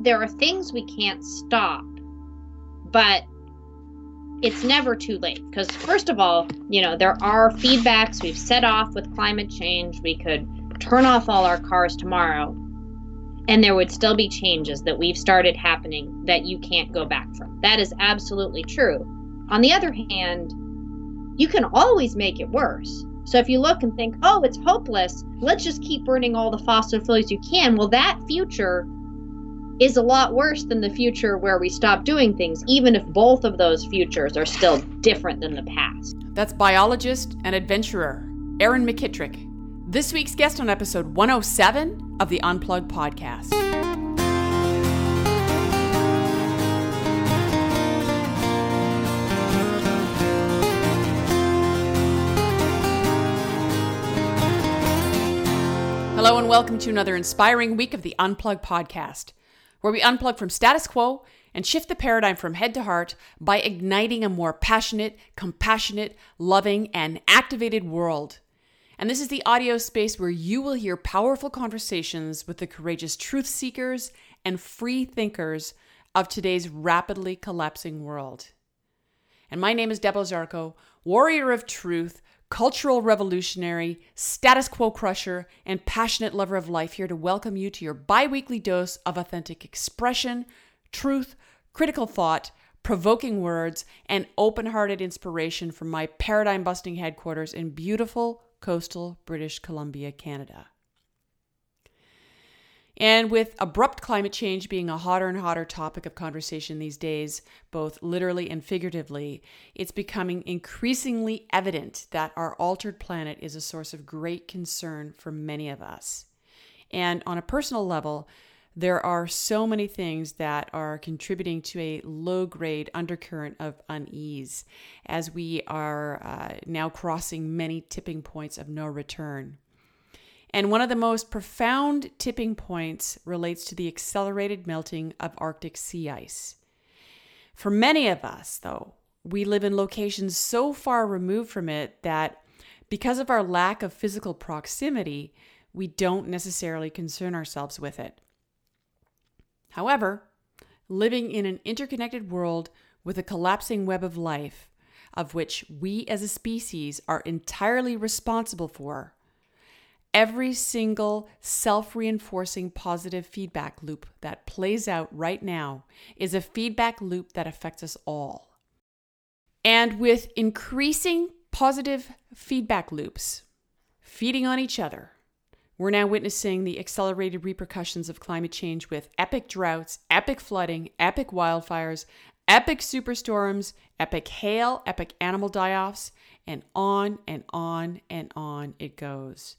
there are things we can't stop, but it's never too late. Because first of all you know there are feedbacks we've set off with climate change. We could turn off all our cars tomorrow and there would still be changes that we've started happening that you can't go back from. That is absolutely true. On the other hand you can always make it worse. So if you look and think oh it's hopeless. Let's just keep burning all the fossil fuels you can. Well that future is a lot worse than the future where we stop doing things, even if both of those futures are still different than the past. That's biologist and adventurer Erin McKittrick, this week's guest on episode 107 of the Unplugged podcast. Hello, and welcome to another inspiring week of the Unplugged podcast where we unplug from status quo and shift the paradigm from head to heart by igniting a more passionate, compassionate, loving, and activated world. And this is the audio space where you will hear powerful conversations with the courageous truth seekers and free thinkers of today's rapidly collapsing world. And my name is Deb Ozarko, warrior of truth cultural revolutionary, status quo crusher, and passionate lover of life here to welcome you to your bi weekly dose of authentic expression, truth, critical thought, provoking words, and open hearted inspiration from my paradigm busting headquarters in beautiful coastal British Columbia, Canada. And with abrupt climate change being a hotter and hotter topic of conversation these days, both literally and figuratively, it's becoming increasingly evident that our altered planet is a source of great concern for many of us. And on a personal level, there are so many things that are contributing to a low grade undercurrent of unease as we are uh, now crossing many tipping points of no return. And one of the most profound tipping points relates to the accelerated melting of Arctic sea ice. For many of us, though, we live in locations so far removed from it that because of our lack of physical proximity, we don't necessarily concern ourselves with it. However, living in an interconnected world with a collapsing web of life, of which we as a species are entirely responsible for, Every single self reinforcing positive feedback loop that plays out right now is a feedback loop that affects us all. And with increasing positive feedback loops feeding on each other, we're now witnessing the accelerated repercussions of climate change with epic droughts, epic flooding, epic wildfires, epic superstorms, epic hail, epic animal die offs, and on and on and on it goes.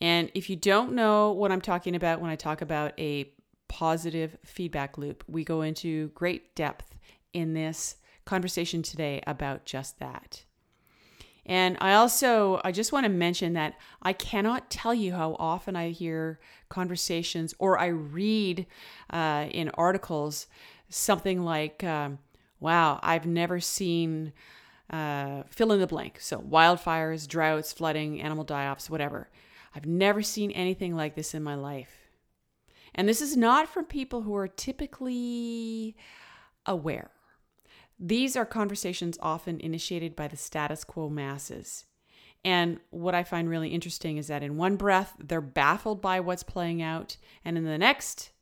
And if you don't know what I'm talking about when I talk about a positive feedback loop, we go into great depth in this conversation today about just that. And I also I just want to mention that I cannot tell you how often I hear conversations or I read uh, in articles something like, um, "Wow, I've never seen." Uh, fill in the blank. So wildfires, droughts, flooding, animal die-offs, whatever. I've never seen anything like this in my life. And this is not from people who are typically aware. These are conversations often initiated by the status quo masses. And what I find really interesting is that in one breath, they're baffled by what's playing out, and in the next,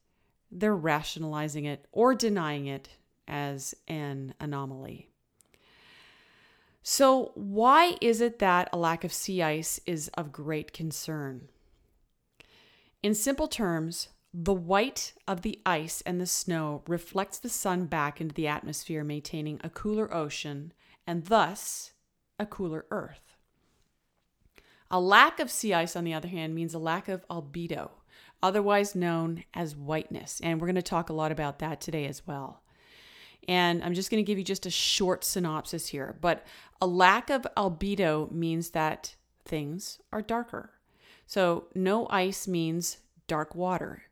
they're rationalizing it or denying it as an anomaly. So, why is it that a lack of sea ice is of great concern? In simple terms, the white of the ice and the snow reflects the sun back into the atmosphere, maintaining a cooler ocean and thus a cooler earth. A lack of sea ice, on the other hand, means a lack of albedo, otherwise known as whiteness. And we're going to talk a lot about that today as well. And I'm just going to give you just a short synopsis here. But a lack of albedo means that things are darker. So, no ice means dark water,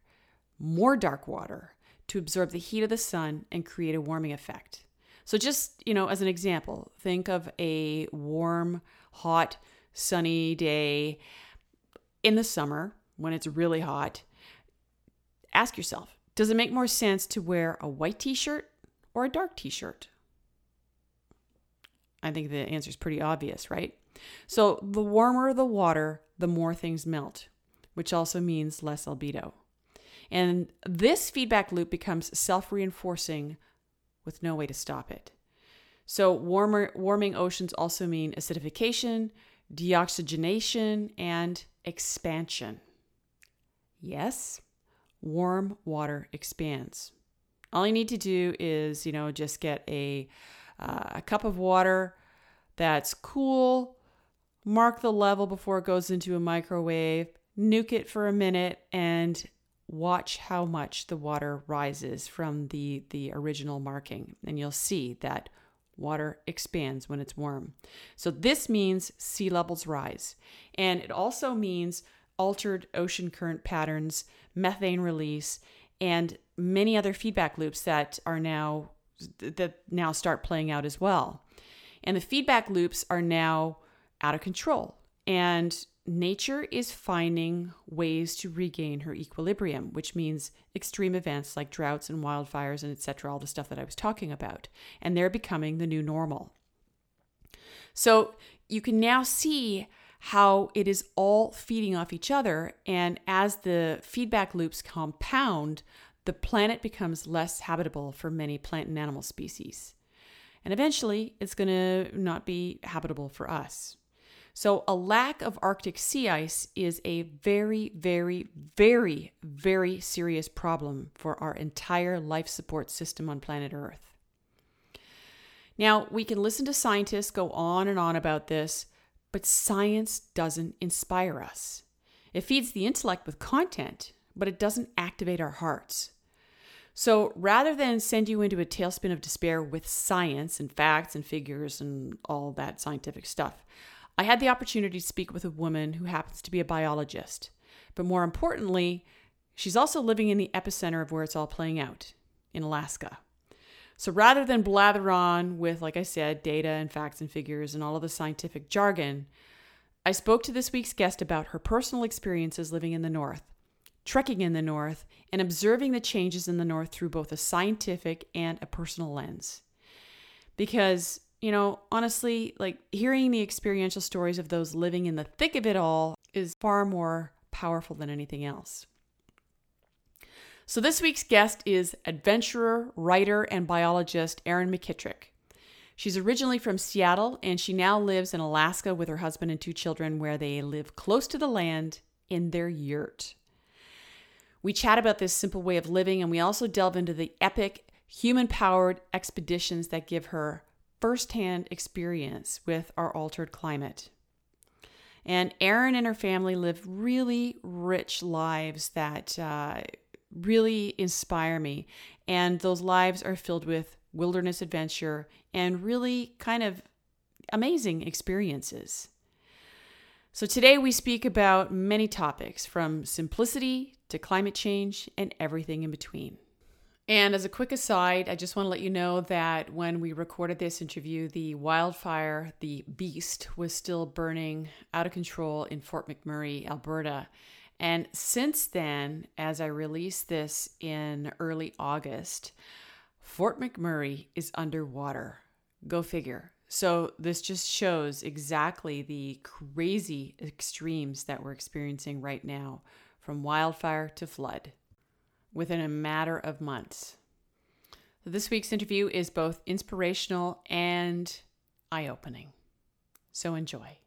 more dark water to absorb the heat of the sun and create a warming effect. So, just, you know, as an example, think of a warm, hot, sunny day in the summer when it's really hot. Ask yourself Does it make more sense to wear a white t shirt or a dark t shirt? I think the answer is pretty obvious, right? So, the warmer the water, the more things melt, which also means less albedo. And this feedback loop becomes self reinforcing with no way to stop it. So, warmer, warming oceans also mean acidification, deoxygenation, and expansion. Yes, warm water expands. All you need to do is, you know, just get a, uh, a cup of water that's cool, mark the level before it goes into a microwave, nuke it for a minute, and watch how much the water rises from the, the original marking. And you'll see that water expands when it's warm. So this means sea levels rise. And it also means altered ocean current patterns, methane release, and many other feedback loops that are now that now start playing out as well. And the feedback loops are now out of control. And nature is finding ways to regain her equilibrium, which means extreme events like droughts and wildfires and etc., all the stuff that I was talking about. And they're becoming the new normal. So you can now see how it is all feeding off each other. And as the feedback loops compound, the planet becomes less habitable for many plant and animal species. And eventually, it's going to not be habitable for us. So, a lack of Arctic sea ice is a very, very, very, very serious problem for our entire life support system on planet Earth. Now, we can listen to scientists go on and on about this, but science doesn't inspire us. It feeds the intellect with content, but it doesn't activate our hearts. So rather than send you into a tailspin of despair with science and facts and figures and all that scientific stuff, I had the opportunity to speak with a woman who happens to be a biologist. But more importantly, she's also living in the epicenter of where it's all playing out in Alaska. So rather than blather on with, like I said, data and facts and figures and all of the scientific jargon, I spoke to this week's guest about her personal experiences living in the North, trekking in the North, and observing the changes in the North through both a scientific and a personal lens. Because, you know, honestly, like hearing the experiential stories of those living in the thick of it all is far more powerful than anything else. So, this week's guest is adventurer, writer, and biologist Erin McKittrick. She's originally from Seattle and she now lives in Alaska with her husband and two children, where they live close to the land in their yurt. We chat about this simple way of living and we also delve into the epic, human powered expeditions that give her firsthand experience with our altered climate. And Erin and her family live really rich lives that uh, really inspire me. And those lives are filled with wilderness adventure and really kind of amazing experiences. So, today we speak about many topics from simplicity to climate change and everything in between. And as a quick aside, I just want to let you know that when we recorded this interview, the wildfire, the beast, was still burning out of control in Fort McMurray, Alberta. And since then, as I released this in early August, Fort McMurray is underwater. Go figure. So, this just shows exactly the crazy extremes that we're experiencing right now from wildfire to flood within a matter of months. This week's interview is both inspirational and eye opening. So, enjoy.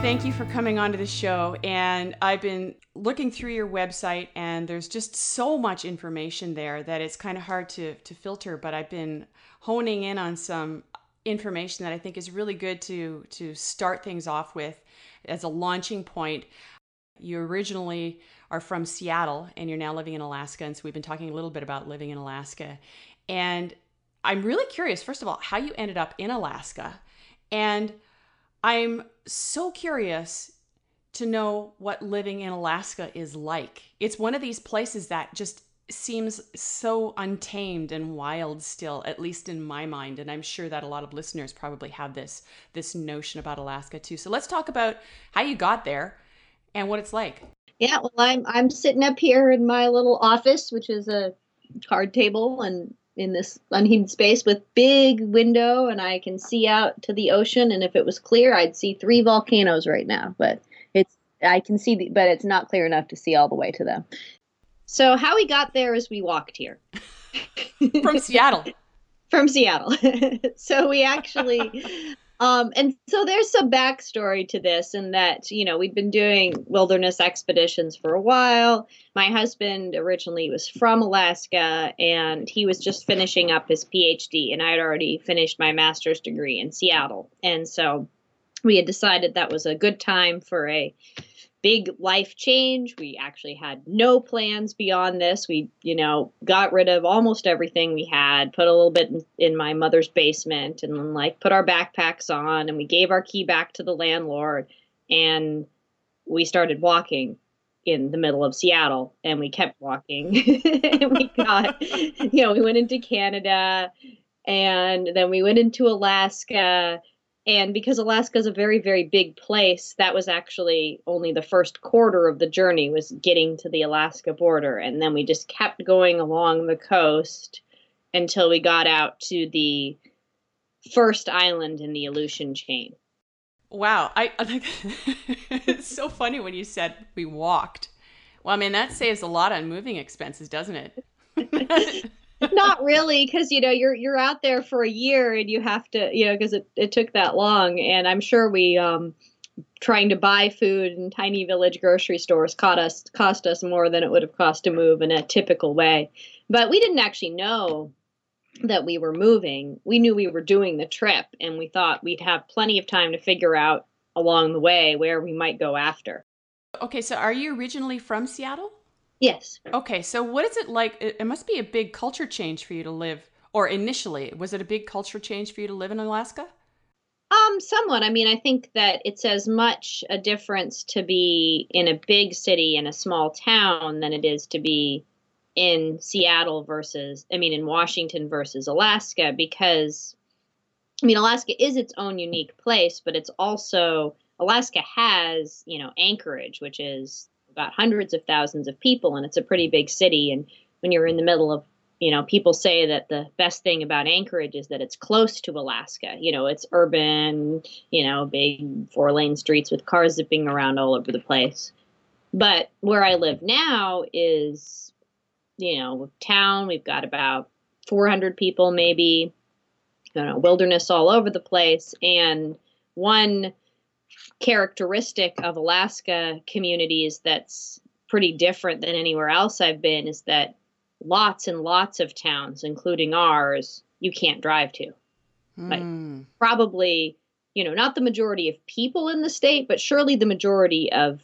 Thank you for coming onto the show. And I've been looking through your website, and there's just so much information there that it's kind of hard to, to filter. But I've been honing in on some information that I think is really good to to start things off with as a launching point. You originally are from Seattle and you're now living in Alaska, and so we've been talking a little bit about living in Alaska. And I'm really curious, first of all, how you ended up in Alaska, and I'm so curious to know what living in Alaska is like. It's one of these places that just seems so untamed and wild still at least in my mind and i'm sure that a lot of listeners probably have this this notion about alaska too so let's talk about how you got there and what it's like yeah well i'm i'm sitting up here in my little office which is a card table and in this unheated space with big window and i can see out to the ocean and if it was clear i'd see three volcanoes right now but it's i can see the, but it's not clear enough to see all the way to them so how we got there is we walked here from Seattle. from Seattle. so we actually um and so there's some backstory to this and that, you know, we'd been doing wilderness expeditions for a while. My husband originally was from Alaska and he was just finishing up his PhD and I had already finished my master's degree in Seattle. And so we had decided that was a good time for a big life change. We actually had no plans beyond this. We, you know, got rid of almost everything we had, put a little bit in, in, my mother's basement, and like put our backpacks on, and we gave our key back to the landlord, and we started walking in the middle of Seattle, and we kept walking. and we got, you know, we went into Canada, and then we went into Alaska and because Alaska is a very, very big place, that was actually only the first quarter of the journey was getting to the Alaska border. And then we just kept going along the coast until we got out to the first island in the Aleutian chain. Wow. I, I it's so funny when you said we walked. Well, I mean, that saves a lot on moving expenses, doesn't it? not really because you know you're you're out there for a year and you have to you know because it, it took that long. And i'm sure we um trying to buy food in tiny village grocery stores cost us cost us more than it would have cost to move in a typical way. But we didn't actually know that we were moving. We knew we were doing the trip and we thought we'd have plenty of time to figure out along the way where we might go after. Okay so are you originally from seattle Yes. Okay, so what is it like? It, must be a big culture change for you to live, or initially, was it a big culture change for you to live in Alaska? Um, somewhat. I mean, I think that it's as much a difference to be in a big city in a small town than it is to be in Seattle versus, I mean, in Washington versus Alaska, because, I mean, Alaska is its own unique place, but it's also, Alaska has, you know, Anchorage, which is got hundreds of thousands of people and it's a pretty big city. And when you're in the middle of you know people say that the best thing about anchorage is that it's close to alaska. You know it's urban you know big four lane streets with cars zipping around all over the place. But where i live now is you know town. We've got about 400 people maybe you know wilderness all over the place. And one characteristic of Alaska communities that's pretty different than anywhere else I've been is that lots and lots of towns, including ours, you can't drive to. Mm. Like hmm. probably, you know, not the majority of people in the state, but surely the majority of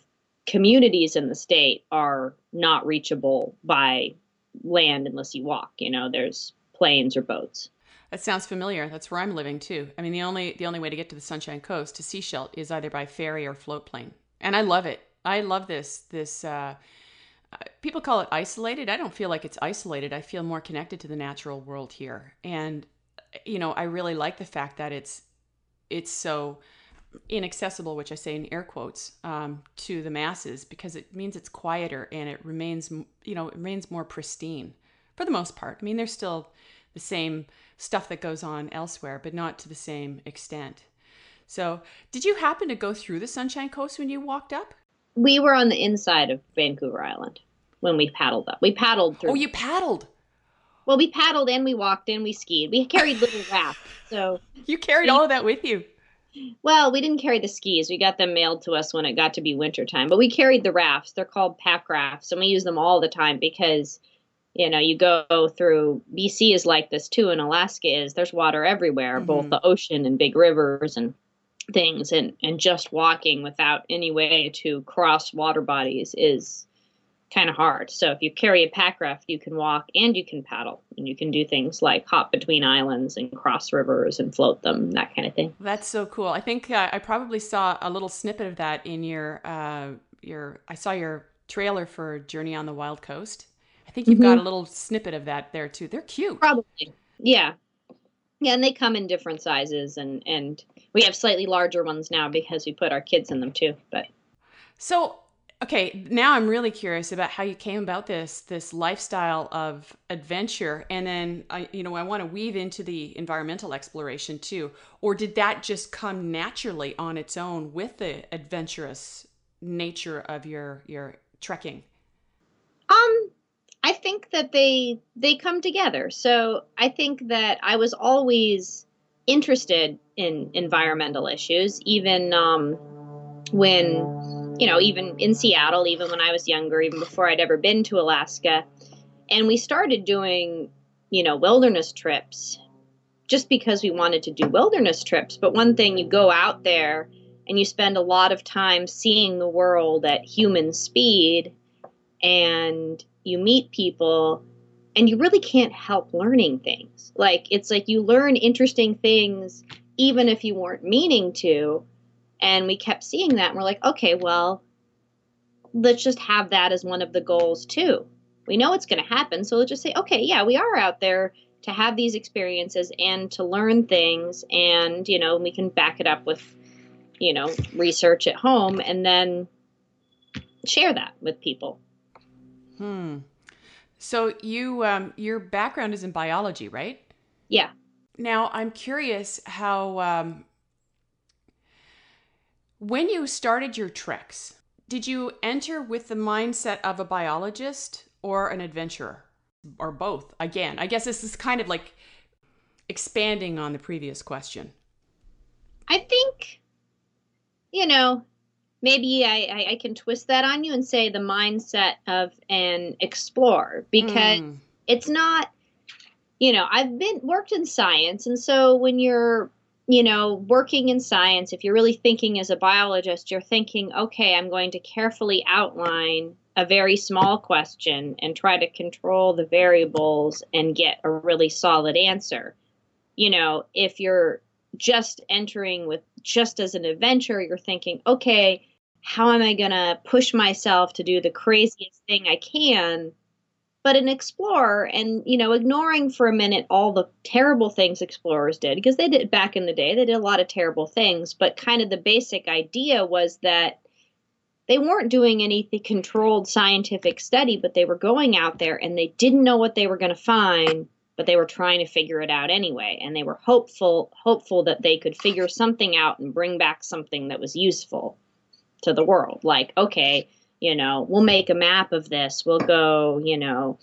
communities in the state are not reachable by land unless you walk. You know, there's planes or boats. That sounds familiar. That's where I'm living too. I mean, the only the only way to get to the Sunshine Coast to Sechelt is either by ferry or float plane, and I love it. I love this this. Uh, uh, people call it isolated. I don't feel like it's isolated. I feel more connected to the natural world here, and you know, I really like the fact that it's it's so inaccessible, which I say in air quotes, um, to the masses because it means it's quieter and it remains, you know, it remains more pristine for the most part. I mean, there's still the same stuff that goes on elsewhere, but not to the same extent. So, did you happen to go through the Sunshine Coast when you walked up? We were on the inside of Vancouver Island when we paddled up. We paddled through. Oh, you paddled. Well, we paddled and we walked and we skied. We carried little rafts. So you carried we, all of that with you. Well, we didn't carry the skis. We got them mailed to us when it got to be wintertime. But we carried the rafts. They're called pack rafts, and we use them all the time because you know you go through bc is like this too and alaska is there's water everywhere mm-hmm. both the ocean and big rivers and things and and just walking without any way to cross water bodies is kind of hard. So if you carry a pack raft you can walk and you can paddle and you can do things like hop between islands and cross rivers and float them that kind of thing. That's so cool. I think uh, i probably saw a little snippet of that in your uh your i saw your trailer for journey on the wild coast think you've mm-hmm. got a little snippet of that there too. They're cute. Probably. Yeah. Yeah, and they come in different sizes and and we have slightly larger ones now because we put our kids in them too, but So, okay, now I'm really curious about how you came about this this lifestyle of adventure and then I you know, I want to weave into the environmental exploration too. Or did that just come naturally on its own with the adventurous nature of your your trekking? Um I think that they they come together. So I think that I was always interested in environmental issues, even um, when you know, even in Seattle, even when I was younger, even before I'd ever been to Alaska, and we started doing you know wilderness trips just because we wanted to do wilderness trips. But one thing, you go out there and you spend a lot of time seeing the world at human speed and you meet people and you really can't help learning things. Like it's like you learn interesting things even if you weren't meaning to. And we kept seeing that and we're like, okay, well, let's just have that as one of the goals too. We know it's going to happen, so let's just say, okay, yeah, we are out there to have these experiences and to learn things and, you know, we can back it up with, you know, research at home and then share that with people. Hmm. So you um, your background is in biology, right? Yeah. Now I'm curious how um, when you started your treks, did you enter with the mindset of a biologist or an adventurer, or both? Again, I guess this is kind of like expanding on the previous question. I think, you know, maybe I, I, I, can twist that on you and say the mindset of an explorer because mm. it's not you know i've been worked in science and so when you're you know working in science if you're really thinking as a biologist you're thinking okay i'm going to carefully outline a very small question and try to control the variables and get a really solid answer you know if you're just entering with just as an adventure you're thinking okay how am I going to push myself to do the craziest thing I can? But an explorer, and you know, ignoring for a minute all the terrible things explorers did, because they did back in the day, they did a lot of terrible things, but kind of the basic idea was that they weren't doing any controlled scientific study, but they were going out there and they didn't know what they were going to find, but they were trying to figure it out anyway. And they were hopeful, hopeful that they could figure something out and bring back something that was useful to the world. Like, okay, you know, we'll make a map of this. We'll go, you know,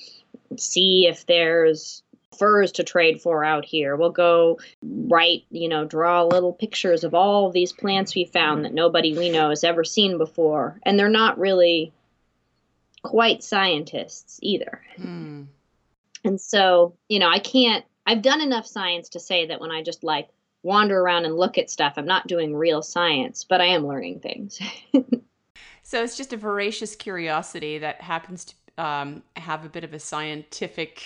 see if there's furs to trade for out here. We'll go write, you know, draw little pictures of all these plants we found that nobody we know has ever seen before. And they're not really quite scientists either. Hmm. And so, you know, I can't, I've done enough science to say that when I just like wander around and look at stuff. I'm not doing real science, but I am learning things. so it's just a voracious curiosity that happens to um, have a bit of a scientific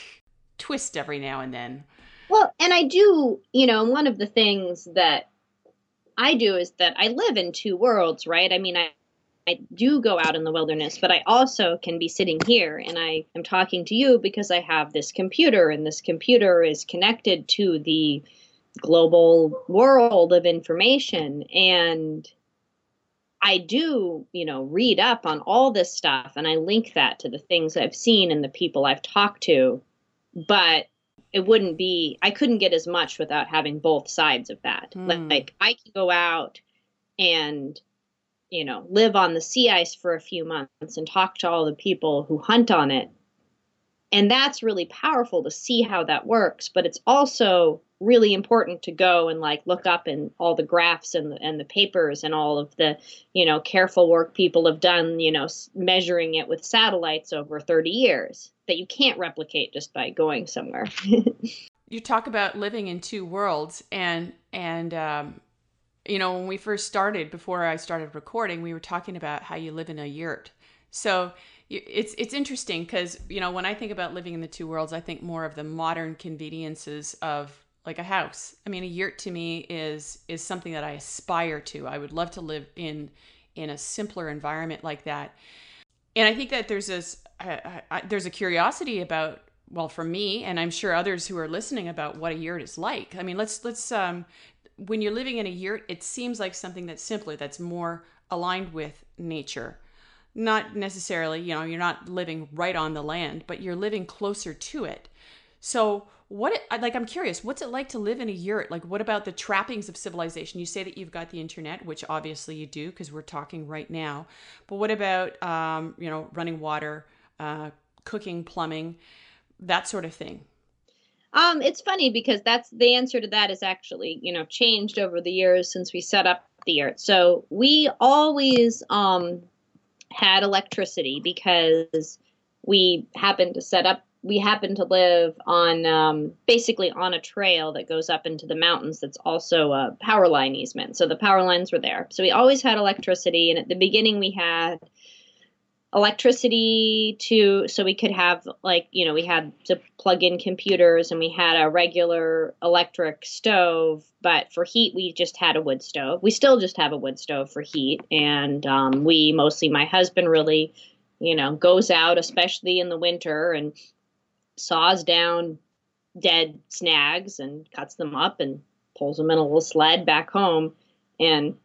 twist every now and then. Well, and I do, you know, one of the things that I do is that I live in two worlds, right? I mean, I I do go out in the wilderness, but I also can be sitting here and I am talking to you because I have this computer and this computer is connected to the global world of information and I do, you know, read up on all this stuff and I link that to the things I've seen and the people I've talked to. But it wouldn't be, I couldn't get as much without having both sides of that. Mm. Like, I can go out and, you know, live on the sea ice for a few months and talk to all the people who hunt on it. And that's really powerful to see how that works. But it's also really important to go and like look up and all the graphs and the, and the papers and all of the you know careful work people have done you know measuring it with satellites over 30 years that you can't replicate just by going somewhere. You talk about living in two worlds and and um you know when we first started before i started recording we were talking about how you live in a yurt. So it's it's interesting because you know when I think about living in the two worlds, I think more of the modern conveniences of like a house. I mean, a yurt to me is is something that I aspire to. I would love to live in in a simpler environment like that. and I think that there's this I, I, there's a curiosity about well for me and I'm sure others who are listening about what a yurt is like. I mean, let's let's um when you're living in a yurt, it seems like something that's simpler, that's more aligned with nature. Not necessarily, you know, you're not living right on the land, but you're living closer to it. So, what it, like I'm curious, what's it like to live in a yurt? Like what about the trappings of civilization? You say that you've got the internet, which obviously you do because we're talking right now. But what about um, you know, running water, uh, cooking, plumbing, that sort of thing? Um, it's funny because that's the answer to that is actually, you know, changed over the years since we set up the yurt. So we always um had electricity because we happened to set up we happen to live on um, basically on a trail that goes up into the mountains that's also a power line easement. So the power lines were there. So we always had electricity and at the beginning we had electricity to so we could have like you know we had to plug in computers and we had a regular electric stove but for heat we just had a wood stove. We still just have a wood stove for heat and um, we mostly my husband really you know goes out especially in the winter and saws down dead snags and cuts them up and pulls them in a little sled back home. And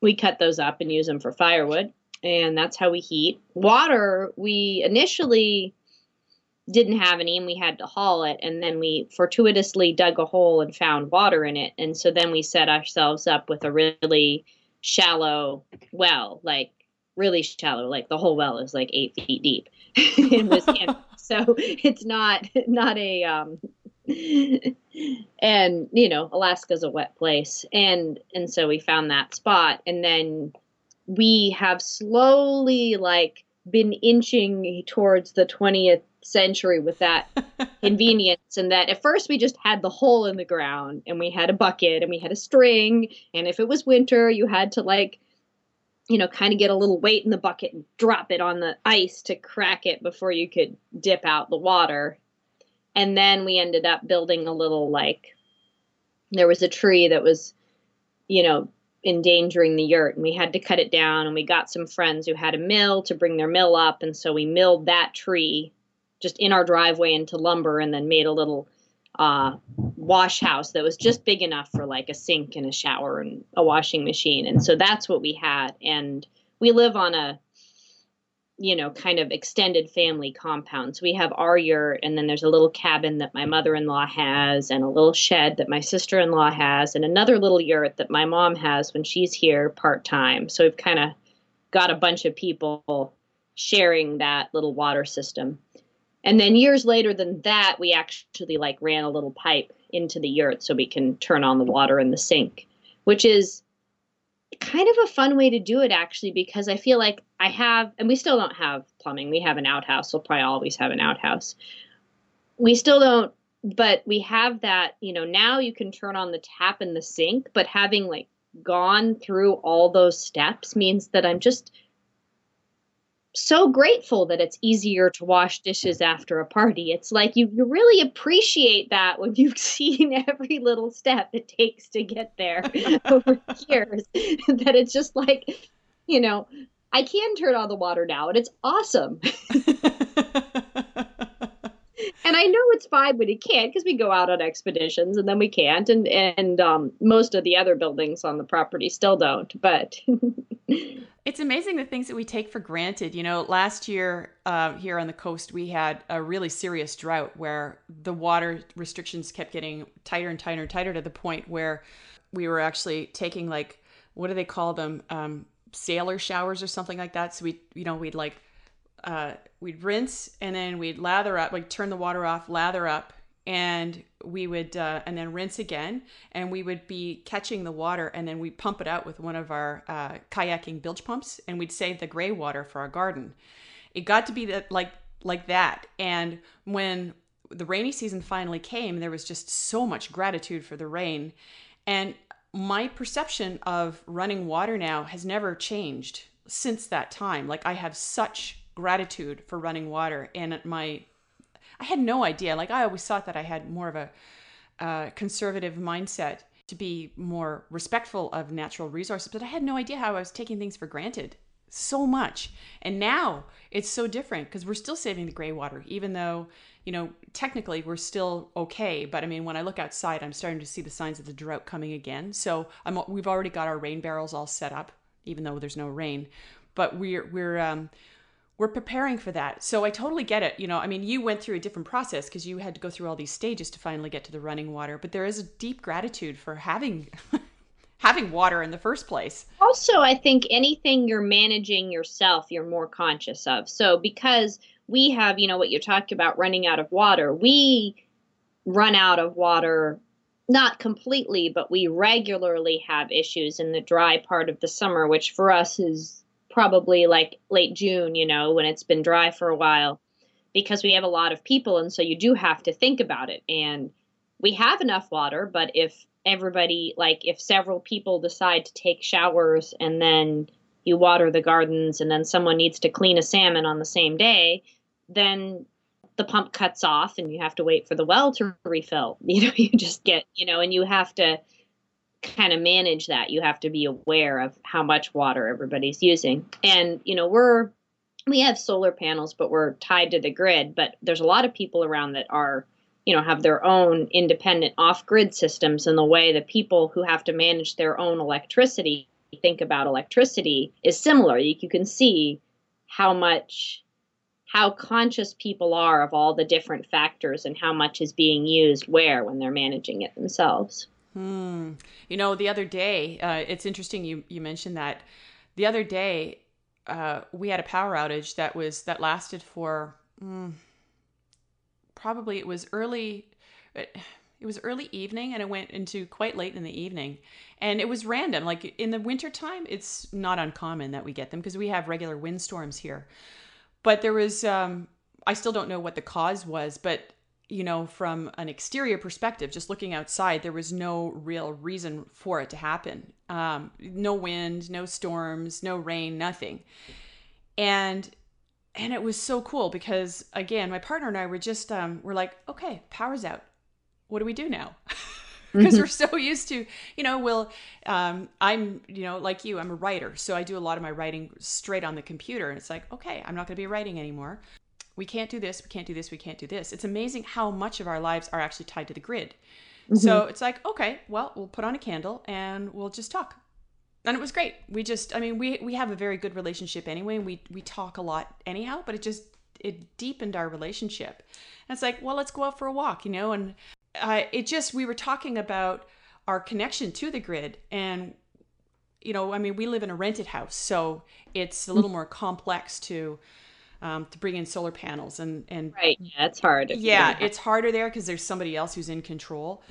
we cut those up and use them for firewood. And that's how we heat. Water, we initially didn't have any and we had to haul it. And then we fortuitously dug a hole and found water in it. And so then we set ourselves up with a really shallow well, like really shallow, like the whole well is like eight feet deep. it was so it's not not a um and you know alaska's a wet place. And and so we found that spot. And then we have slowly like been inching towards the 20th century with that convenience. And that at first we just had the hole in the ground and we had a bucket and we had a string. And if it was winter you had to like you know, kind of get a little weight in the bucket and drop it on the ice to crack it before you could dip out the water. And then we ended up building a little like there was a tree that was, you know, endangering the yurt and we had to cut it down and we got some friends who had a mill to bring their mill up and so we milled that tree just in our driveway into lumber and then made a little uh, wash house that was just big enough for like a sink and a shower and a washing machine. And so that's what we had. And we live on a, you know, kind of extended family compound. So we have our yurt, and then there's a little cabin that my mother in law has, and a little shed that my sister in law has, and another little yurt that my mom has when she's here part time. So we've kind of got a bunch of people sharing that little water system. And then years later than that, we actually like ran a little pipe into the yurt so we can turn on the water in the sink, which is kind of a fun way to do it actually because I feel like I have, and we still don't have plumbing. We have an outhouse. We'll probably always have an outhouse. We still don't, but we have that, you know, now you can turn on the tap in the sink, but having like gone through all those steps means that I'm just so grateful that it's easier to wash dishes after a party. It's like you, you really appreciate that when you've seen every little step it takes to get there over years. that it's just like, you know, I can turn on the water now and it's awesome. and I know it's fine when you can't because we go out on expeditions and then we can't, and and um, most of the other buildings on the property still don't. But it's amazing the things that we take for granted. You know, last year uh, here on the coast we had a really serious drought where the water restrictions kept getting tighter and tighter and tighter to the point where we were actually taking like what do they call them um, sailor showers or something like that. So we you know we'd like uh, we'd rinse and then we'd lather up, like turn the water off, lather up, and we would uh, and then rinse again, and we would be catching the water and then we pump it out with one of our uh, kayaking bilge pumps, and we'd save the gray water for our garden. It got to be that like like that, and when the rainy season finally came, there was just so much gratitude for the rain, and my perception of running water now has never changed since that time. Like I have such gratitude for running water and my i had no idea like i always thought that i had more of a uh, conservative mindset to be more respectful of natural resources but i had no idea how i was taking things for granted so much. And now it's so different because we're still saving the gray water, even though, you know, technically we're still okay. But I mean, when I look outside, I'm starting to see the signs of the drought coming again. So I'm, we've already got our rain barrels all set up, even though there's no rain. But we're, we're, um, we're preparing for that. So I totally get it. You know, I mean, you went through a different process because you had to go through all these stages to finally get to the running water. But there is a deep gratitude for having having water in the first place. Also, I think anything you're managing yourself, you're more conscious of. So because we have, you know, what you're talking about running out of water, we run out of water not completely, but we regularly have issues in the dry part of the summer, which for us is probably like late June, you know, when it's been dry for a while, because we have a lot of people. And so you do have to think about it. And we have enough water, but if everybody like if several people decide to take showers and then you water the gardens and then someone needs to clean a salmon on the same day then the pump cuts off and you have to wait for the well to refill you know you just get you know and you have to kind of manage that. You have to be aware of how much water everybody's using. And you know we're we have solar panels but we're tied to the grid but there's a lot of people around that are you know have their own independent off-grid systems and the way that people who have to manage their own electricity think about electricity is similar. You, you can see how much how conscious people are of all the different factors and how much is being used where when they're managing it themselves hmm. you know the other day uh, it's interesting you, you mentioned that the other day uh, we had a power outage that was that lasted for mm, probably it was early it was early evening and it went into quite late in the evening and it was random like in the wintertime it's not uncommon that we get them because we have regular windstorms here but there was um, i still don't know what the cause was but you know from an exterior perspective just looking outside there was no real reason for it to happen. Um, no wind no storms no rain nothing. And and it was so cool because again my partner and i were just um we're like okay power's out. What do we do now? Because we're so used to you know well um, i'm you know like you i'm a writer so i do a lot of my writing straight on the computer and it's like okay i'm not going to be writing anymore we can't do this we can't do this we can't do this it's amazing how much of our lives are actually tied to the grid mm-hmm. so it's like okay well we'll put on a candle and we'll just talk and it was great. We just, I mean, we we have a very good relationship anyway. We we talk a lot anyhow, but it just it deepened our relationship. And it's like, well, let's go out for a walk, you know. And uh, it just we were talking about our connection to the grid, and you know, I mean, we live in a rented house, so it's a little more complex to. Um, to bring in solar panels and and right yeah it's hard yeah it's harder there because there's somebody else who's in control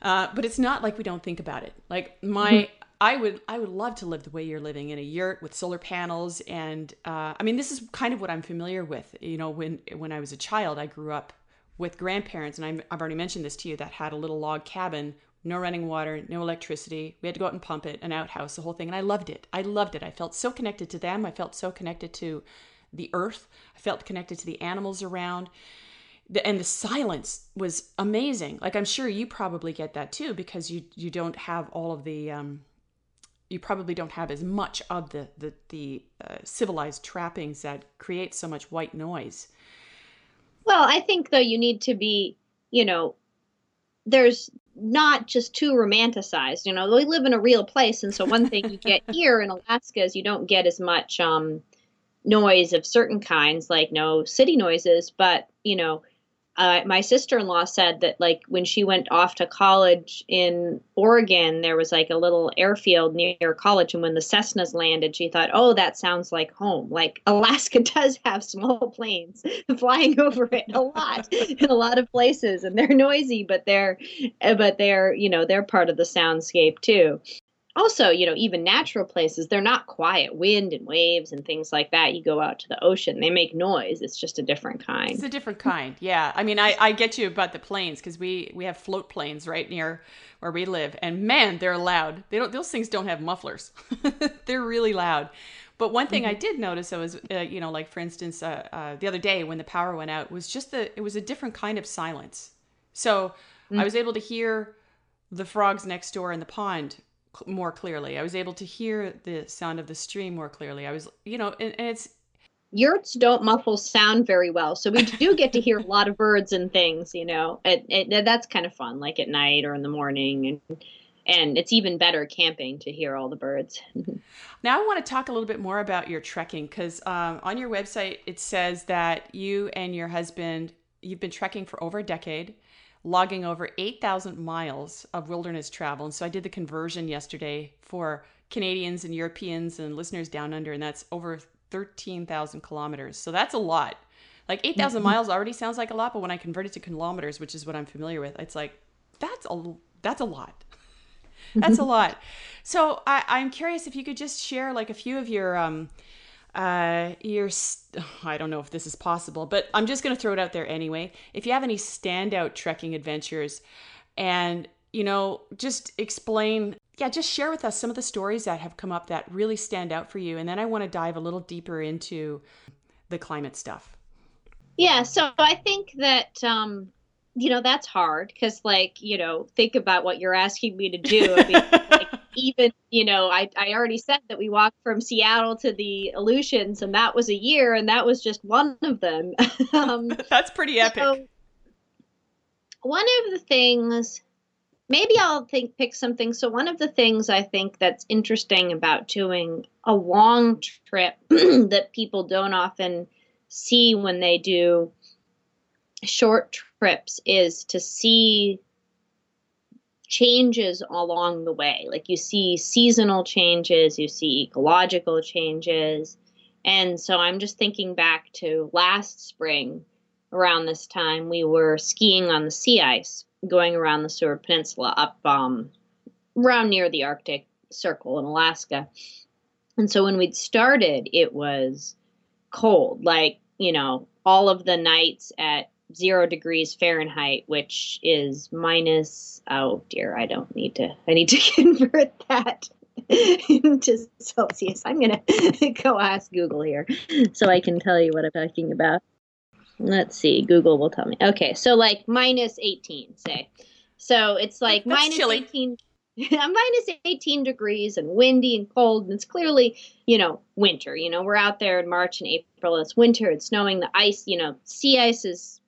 uh, but it's not like we don't think about it like my mm-hmm. I would I would love to live the way you're living in a yurt with solar panels and uh, I mean this is kind of what I'm familiar with. You know, when when I was a child, I grew up with grandparents, and i I've already mentioned this to you that had a little log cabin, no running water, no electricity. We had to go out and pump it, an outhouse, the whole thing, and I loved it. I loved it. I felt so connected to them. I felt so connected to the earth. I felt connected to the animals around and the silence was amazing like i'm sure you probably get that too because you you don't have all of the um you probably don't have as much of the the, the uh, civilized trappings that create so much white noise. Well, I think though you need to be, you know, there's not just too romanticized. You know, we live in a real place, and so one thing you get here in Alaska is you don't get as much um, noise of certain kinds, like no city noises, but you know, uh, my sister-in-law said that like when she went off to college in Oregon, there was like a little airfield near college, and when the Cessnas landed, she thought, "Oh, that sounds like home." Like Alaska does have small planes flying over it a lot in a lot of places, and they're noisy, but they're but they're you know they're part of the soundscape too also, you know, even natural places, they're not quiet. Wind and waves and things like that. You go out to the ocean, they make noise. It's just a different kind. It's a different kind. Yeah. I mean, I, I get you about the planes because we, we have float planes right near where we live. And man, they're loud. They don't, those things don't have mufflers. they're really loud. But one thing mm-hmm. I did notice, was, uh, you know, like for instance, uh, uh, the other day when the power went out, was just the, it was a different kind of silence. So mm-hmm. I was able to hear the frogs next door in the pond more clearly. I was able to hear the sound of the stream more clearly. I was, you know, and, and it's yurts don't muffle sound very well, so we do get to hear a lot of birds and things. You know, it, it, that's kind of fun, like at night or in the morning, and and it's even better camping to hear all the birds. now I want to talk a little bit more about your trekking because um, on your website it says that you and your husband you've been trekking for over a decade logging over 8,000 miles of wilderness travel. And so I did the conversion yesterday for Canadians and Europeans and listeners down under, and that's over 13,000 kilometers. So that's a lot. Like 8,000 mm-hmm. miles already sounds like a lot, but when I convert it to kilometers, which is what I'm familiar with, it's like, that's a, that's a lot. that's a lot. So I, I'm curious if you could just share like a few of your, um, uh, you're, st- I don't know if this is possible, but I'm just going to throw it out there anyway. If you have any standout trekking adventures and, you know, just explain, yeah, just share with us some of the stories that have come up that really stand out for you. And then I want to dive a little deeper into the climate stuff. Yeah. So I think that, um, you know, that's hard because, like, you know, think about what you're asking me to do. I mean, like, even you know I, I already said that we walked from seattle to the aleutians and that was a year and that was just one of them. Um, that's pretty epic. so one of the things maybe i'll think pick something. So one of the things i think that's interesting about doing a long trip that people don't often see when they do short trips is to see changes along the way. Like you see seasonal changes, you see ecological changes. And so I'm just thinking back to last spring around this time, we were skiing on the sea ice going around the Seward Peninsula up um, around near the Arctic Circle in Alaska. And so when we'd started, it was cold, like, you know, all of the nights at zero degrees Fahrenheit, which is minus, oh dear, I don't need to, I need to convert that into Celsius. I'm going to go ask Google here so I can tell you what I'm talking about. Let's see, Google will tell me. Okay, so like minus 18, say. So it's like That's minus chilly. 18 minus 18 degrees and windy and cold and it's clearly you know winter you know we're out there in march and april it's winter it's snowing the ice you know sea ice is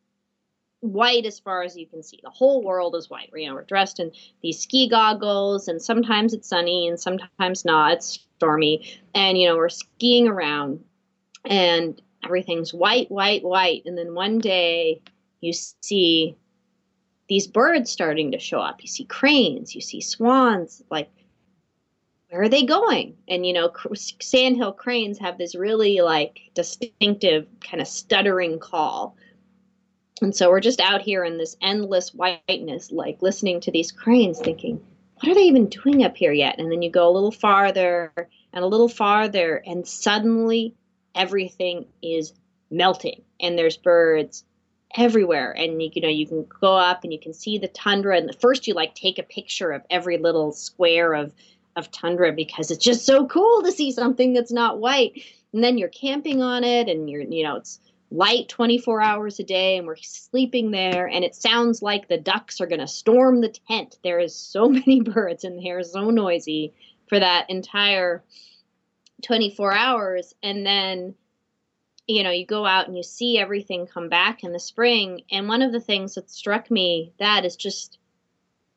white as far as you can see. The whole world is white. You know, we're dressed in these ski goggles, and sometimes it's sunny and sometimes not. It's stormy, and you know, we're skiing around, and everything's white, white, white. And then one day, you see these birds starting to show up. You see cranes, you see swans, like. Where are they going? And you know, sandhill cranes have this really like distinctive kind of stuttering call and so we're just out here in this endless whiteness, like listening to these cranes, thinking, what are they even doing up here yet? And then you go a little farther and a little farther, and suddenly everything is melting, and there's birds everywhere. And you, know, you can go up and you can see the tundra. And the first, you like take a picture of every little square of of tundra because it's just so cool to see something that's not white. And then you're camping on it, and you're, you know, it's light 24 hours a day and we're sleeping there and it sounds like the ducks are going to storm the tent. There is so many birds and they're so noisy for that entire 24 hours. And then you know you go out and you see everything come back in the spring. And one of the things that struck me that is just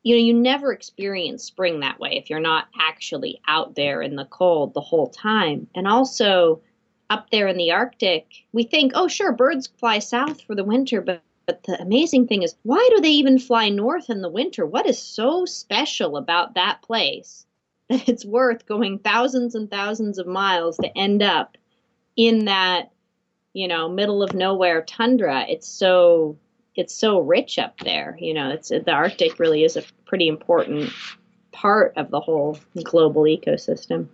you know you never experience spring that way if you're not actually out there in the cold the whole time. And also up there in the Arctic, we think, oh, sure, birds fly south for the winter, but, but the amazing thing is, why do they even fly north in the winter? What is so special about that place that it's worth going thousands and thousands of miles to end up in that, you know, middle of nowhere tundra? It's so it's so rich up there. You know, it's the Arctic really is a pretty important part of the whole global ecosystem.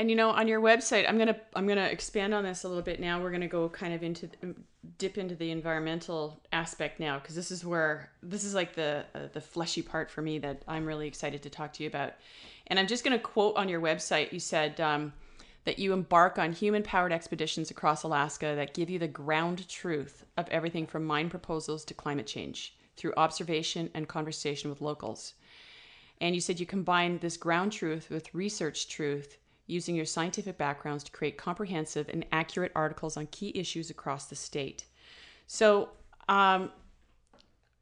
And you know, on your website, I'm gonna I'm gonna expand on this a little bit now. We're gonna go kind of into dip into the environmental aspect now because this is where this is like the uh, the fleshy part for me that I'm really excited to talk to you about. And I'm just gonna quote on your website. You said um, that you embark on human powered expeditions across Alaska that give you the ground truth of everything from mine proposals to climate change through observation and conversation with locals. And you said you combine this ground truth with research truth using your scientific backgrounds to create comprehensive and accurate articles on key issues across the state. So, um,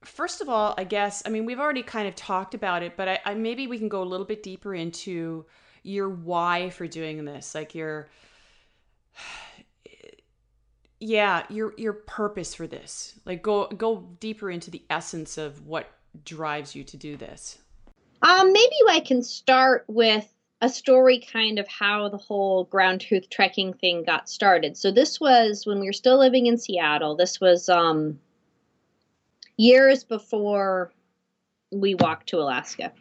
first of all, I guess, I mean, we've already kind of talked about it, but I, I, maybe we can go a little bit deeper into your why for doing this, like your, yeah, your your purpose for this. Like, go go deeper into the essence of what drives you to do this. Um, maybe I can start with a story kind of how the whole ground truth trekking thing got started. So this was when we were still living in Seattle. This was um years before we walked to Alaska.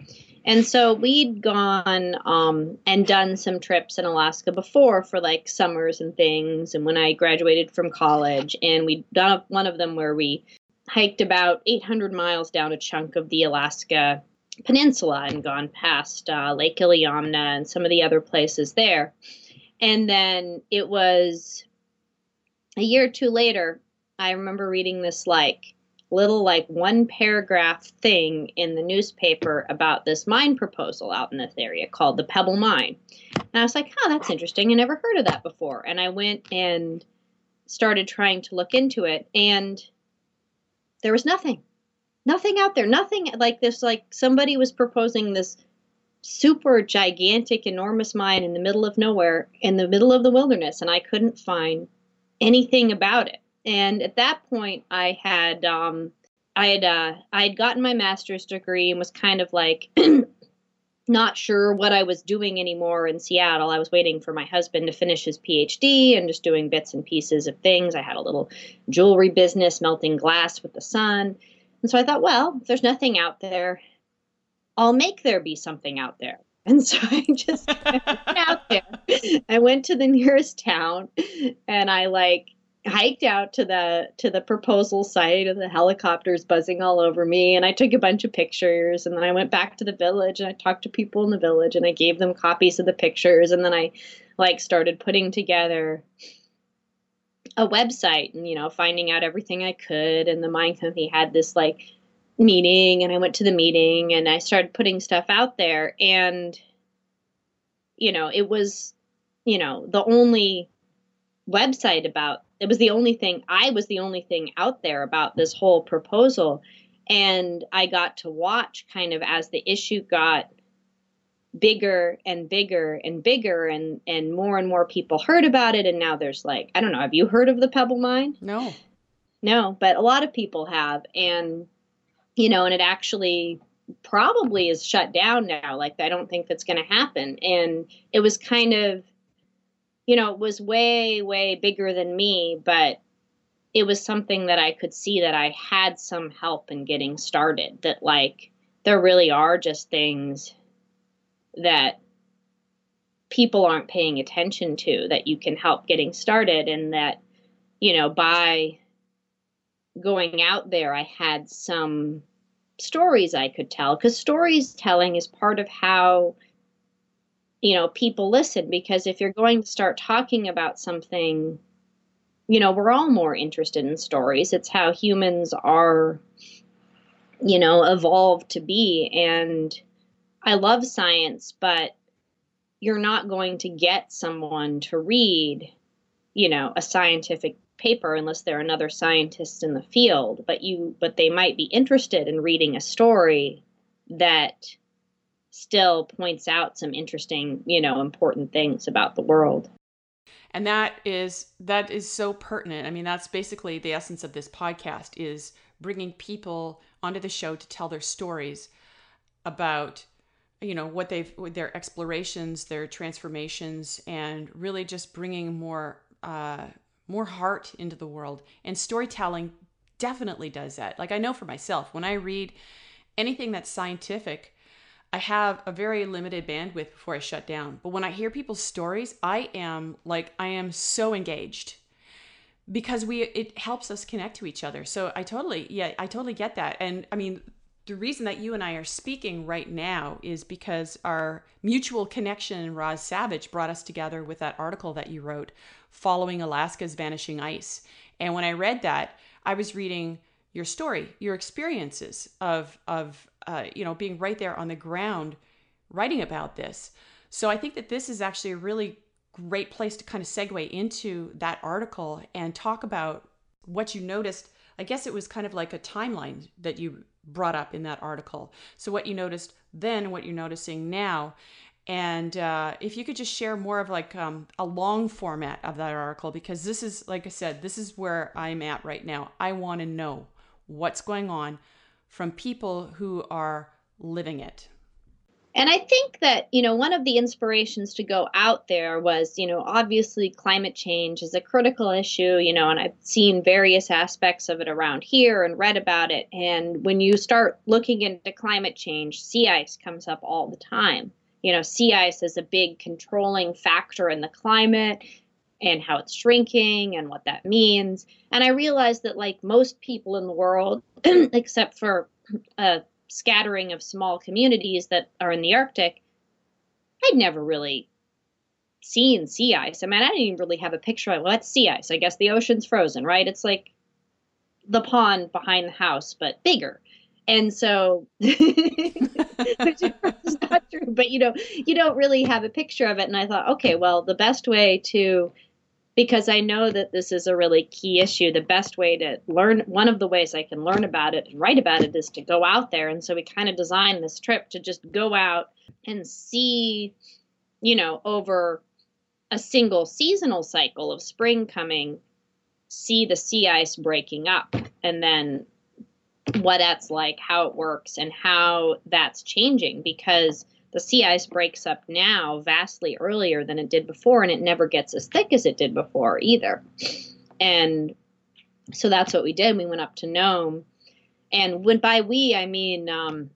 And so we'd gone um, and done some trips in Alaska before for like summers and things. And when I graduated from college, and we'd done one of them where we hiked about 800 miles down a chunk of the Alaska peninsula and gone past uh, Lake Iliamna and some of the other places there. And then it was a year or two later, I remember reading this like little like one paragraph thing in the newspaper about this mine proposal out in this area called the Pebble Mine. And I was like, oh, that's interesting. I never heard of that before. And I went and started trying to look into it, and there was nothing nothing out there nothing like this like somebody was proposing this super gigantic enormous mine in the middle of nowhere in the middle of the wilderness and i couldn't find anything about it and at that point i had um i had uh i had gotten my master's degree and was kind of like not sure what I was doing anymore in Seattle. I was waiting for my husband to finish his PhD and just doing bits and pieces of things. I had a little jewelry business, melting glass with the sun. And so I thought, well, if there's nothing out there, I'll make there be something out there. And so I just went out there. I went to the nearest town and I like hiked out to the to the proposal site and the helicopters buzzing all over me and I took a bunch of pictures and then I went back to the village and I talked to people in the village and I gave them copies of the pictures and then I like started putting together a website and you know finding out everything I could and the mine company had this like meeting and I went to the meeting and I started putting stuff out there and you know it was you know the only website about it was the only thing I was the only thing out there about this whole proposal. And I got to watch kind of as the issue got bigger and bigger and bigger and and more and more people heard about it and now there's like I don't know have you heard of the Pebble Mine? No. No, but a lot of people have and you know and it actually probably is shut down now like I don't think that's going to happen and it was kind of you know it was way way bigger than me but it was something that I could see that I had some help in getting started that like there really are just things that people aren't paying attention to that you can help getting started and that you know by going out there i had some stories i could tell. Because stories telling is part of how you know people listen because if you're going to start talking about something you know we're all more interested in stories. It's how humans are you know evolved to be. And I love science, but you're not going to get someone to read, you know, a scientific paper unless they're another scientist in the field, but you but they might be interested in reading a story that still points out some interesting, you know, important things about the world. And that is that is so pertinent. I mean, that's basically the essence of this podcast is bringing people onto the show to tell their stories about you know what they've their explorations their transformations and really just bringing more uh, more heart into the world. And storytelling definitely does that. Like i know for myself when i read anything that's scientific i have a very limited bandwidth before i shut down. But when i hear people's stories i am like i am so engaged because we it helps us connect to each other. So i totally yeah i totally get that. And i mean the reason that you and I are speaking right now is because our mutual connection in Roz Savage brought us together with that article that you wrote following Alaska's vanishing ice. And when I read that, I was reading your story, your experiences of of uh, you know, being right there on the ground writing about this. So I think that this is actually a really great place to kind of segue into that article and talk about what you noticed. I guess it was kind of like a timeline that you brought up in that article. So, what you noticed then, what you're noticing now. And uh, if you could just share more of like um, a long format of that article, because this is, like I said, this is where I'm at right now. I want to know what's going on from people who are living it. And I think that, you know, one of the inspirations to go out there was, you know, obviously climate change is a critical issue, you know, and I've seen various aspects of it around here and read about it. And when you start looking into climate change, sea ice comes up all the time. You know, sea ice is a big controlling factor in the climate and how it's shrinking and what that means. And I realized that, like most people in the world, except for a scattering of small communities that are in the Arctic, I'd never really seen sea ice. I mean, I didn't even really have a picture of well, that's sea ice. I guess the ocean's frozen, right? It's like the pond behind the house, but bigger. And so, which is not true, but you know, you don't really have a picture of it. And I thought, okay, well, the best way to because I know that this is a really key issue. The best way to learn, one of the ways I can learn about it and write about it is to go out there. And so we kind of designed this trip to just go out and see, you know, over a single seasonal cycle of spring coming, see the sea ice breaking up, and then what that's like, how it works, and how that's changing because the sea ice breaks up now vastly earlier than it did before, and it never gets as thick as it did before either. And so that's what we did. We went up to Nome, and when by we I mean um,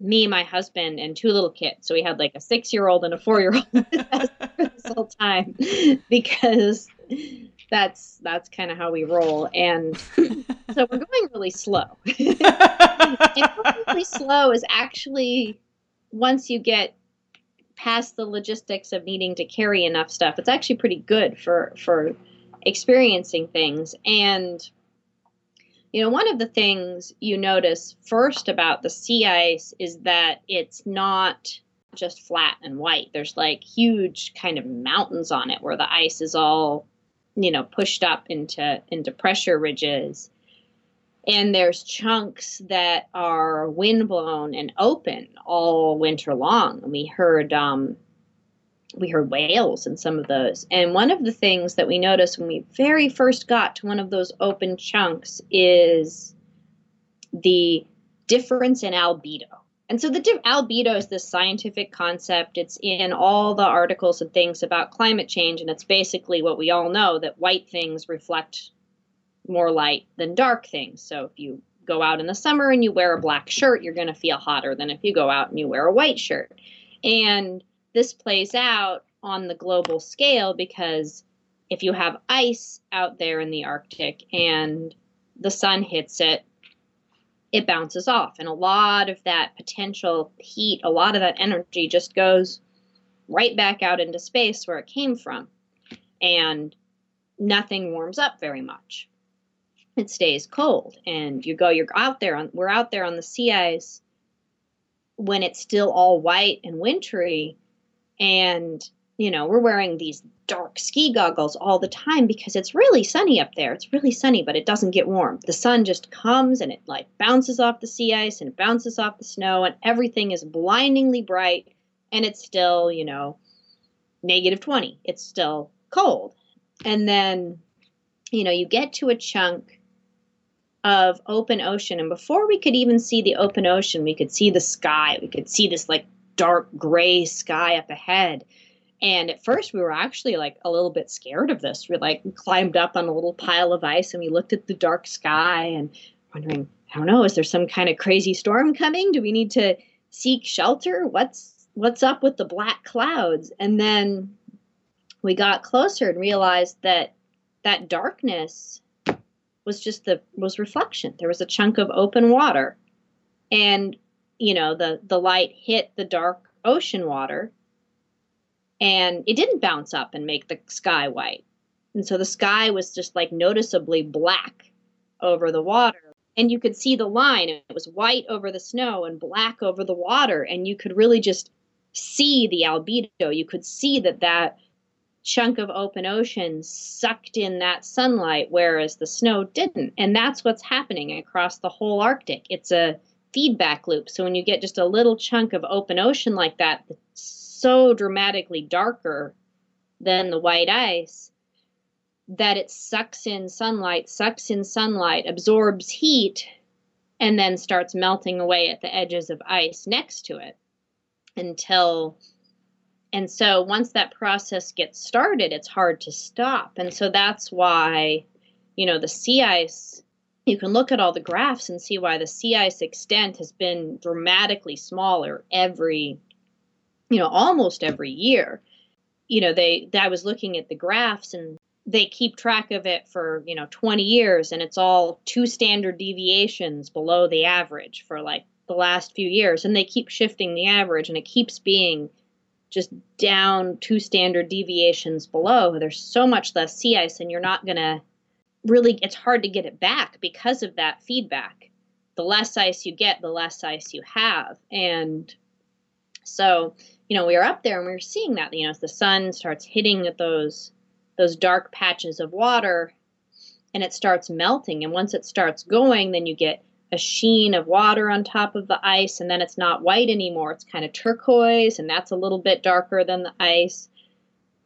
me, my husband, and two little kids. So we had like a six-year-old and a four-year-old this whole time because that's that's kind of how we roll. And so we're going really slow. and really slow is actually once you get past the logistics of needing to carry enough stuff, it's actually pretty good for for experiencing things. And you know, one of the things you notice first about the sea ice is that it's not just flat and white. There's like huge kind of mountains on it where the ice is all, you know, pushed up into into pressure ridges and there's chunks that are windblown and open all winter long. And we heard um, we heard whales in some of those. And one of the things that we noticed when we very first got to one of those open chunks is the difference in albedo. And so the albedo is this scientific concept. It's in all the articles and things about climate change, and it's basically what we all know that white things reflect more light than dark things. So if you go out in the summer and you wear a black shirt, you're going to feel hotter than if you go out and you wear a white shirt. And this plays out on the global scale because if you have ice out there in the Arctic and the sun hits it, it bounces off. And a lot of that potential heat, a lot of that energy just goes right back out into space where it came from. And nothing warms up very much it stays cold and you go you're out there on we're out there on the sea ice when it's still all white and wintry. And you know we're wearing these dark ski goggles all the time because it's really sunny up there. It's really sunny but it doesn't get warm. The sun just comes and it like bounces off the sea ice and it bounces off the snow and everything is blindingly bright and it's still you know negative 20 it's still cold. And then you know you get to a chunk of open ocean. And before we could even see the open ocean, we could see the sky. We could see this like dark gray sky up ahead. And at first, we were actually like a little bit scared of this. We like climbed up on a little pile of ice and we looked at the dark sky and wondering, I don't know, is there some kind of crazy storm coming? Do we need to seek shelter? What's what's up with the black clouds? And then we got closer and realized that that darkness was just the was reflection. There was a chunk of open water, and you know the the light hit the dark ocean water, and it didn't bounce up and make the sky white. And so the sky was just like noticeably black over the water. and you could see the line. It was white over the snow and black over the water, and you could really just see the albedo. You could see that that chunk of open ocean sucked in that sunlight, whereas the snow didn't. And that's what's happening across the whole Arctic. It's a feedback loop. So when you get just a little chunk of open ocean like that, so dramatically darker than the white ice, that it sucks in sunlight, sucks in sunlight, absorbs heat, and then starts melting away at the edges of ice next to it until and so once that process gets started it's hard to stop. And so that's why you know the sea ice you can look at all the graphs and see why the sea ice extent has been dramatically smaller every you know almost every year. You know they i was looking at the graphs and they keep track of it for you know 20 years and it's all two standard deviations below the average for like the last few years. And they keep shifting the average and it keeps being just down two standard deviations below there's so much less sea ice and you're not going to really it's hard to get it back because of that feedback the less ice you get the less ice you have and so you know we were up there and we were seeing that you know as the sun starts hitting at those those dark patches of water and it starts melting. And once it starts going, then you get a sheen of water on top of the ice, and then it's not white anymore. It's kind of turquoise, and that's a little bit darker than the ice.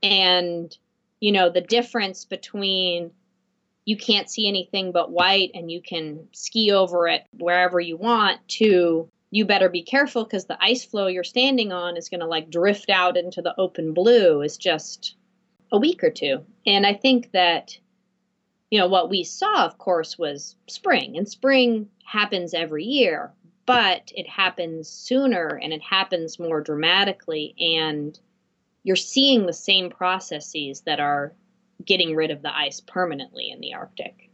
And, you know, the difference between you can't see anything but white and you can ski over it wherever you want to you better be careful because the ice floe you're standing on is going to like drift out into the open blue is just a week or two. And I think that, you know, what we saw, of course, was spring, and spring happens every year, but it happens sooner and it happens more dramatically. And you're seeing the same processes that are getting rid of the ice permanently in the Arctic,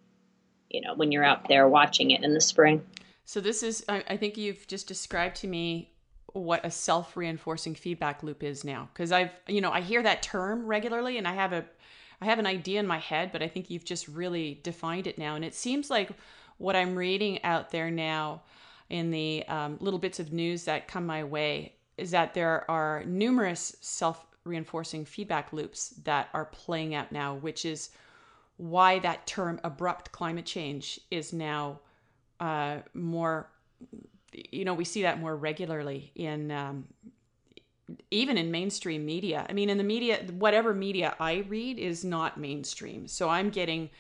you know, when you're out there watching it in the spring. So, this is, I think you've just described to me what a self-reinforcing feedback loop is now because i've you know i hear that term regularly and i have a i have an idea in my head but i think you've just really defined it now. And it seems like what i'm reading out there now in the um, little bits of news that come my way is that there are numerous self-reinforcing feedback loops that are playing out now which is why that term abrupt climate change is now uh, more you know, we see that more regularly in um, even in mainstream media. I mean, in the media, whatever media I read is not mainstream. So I'm getting.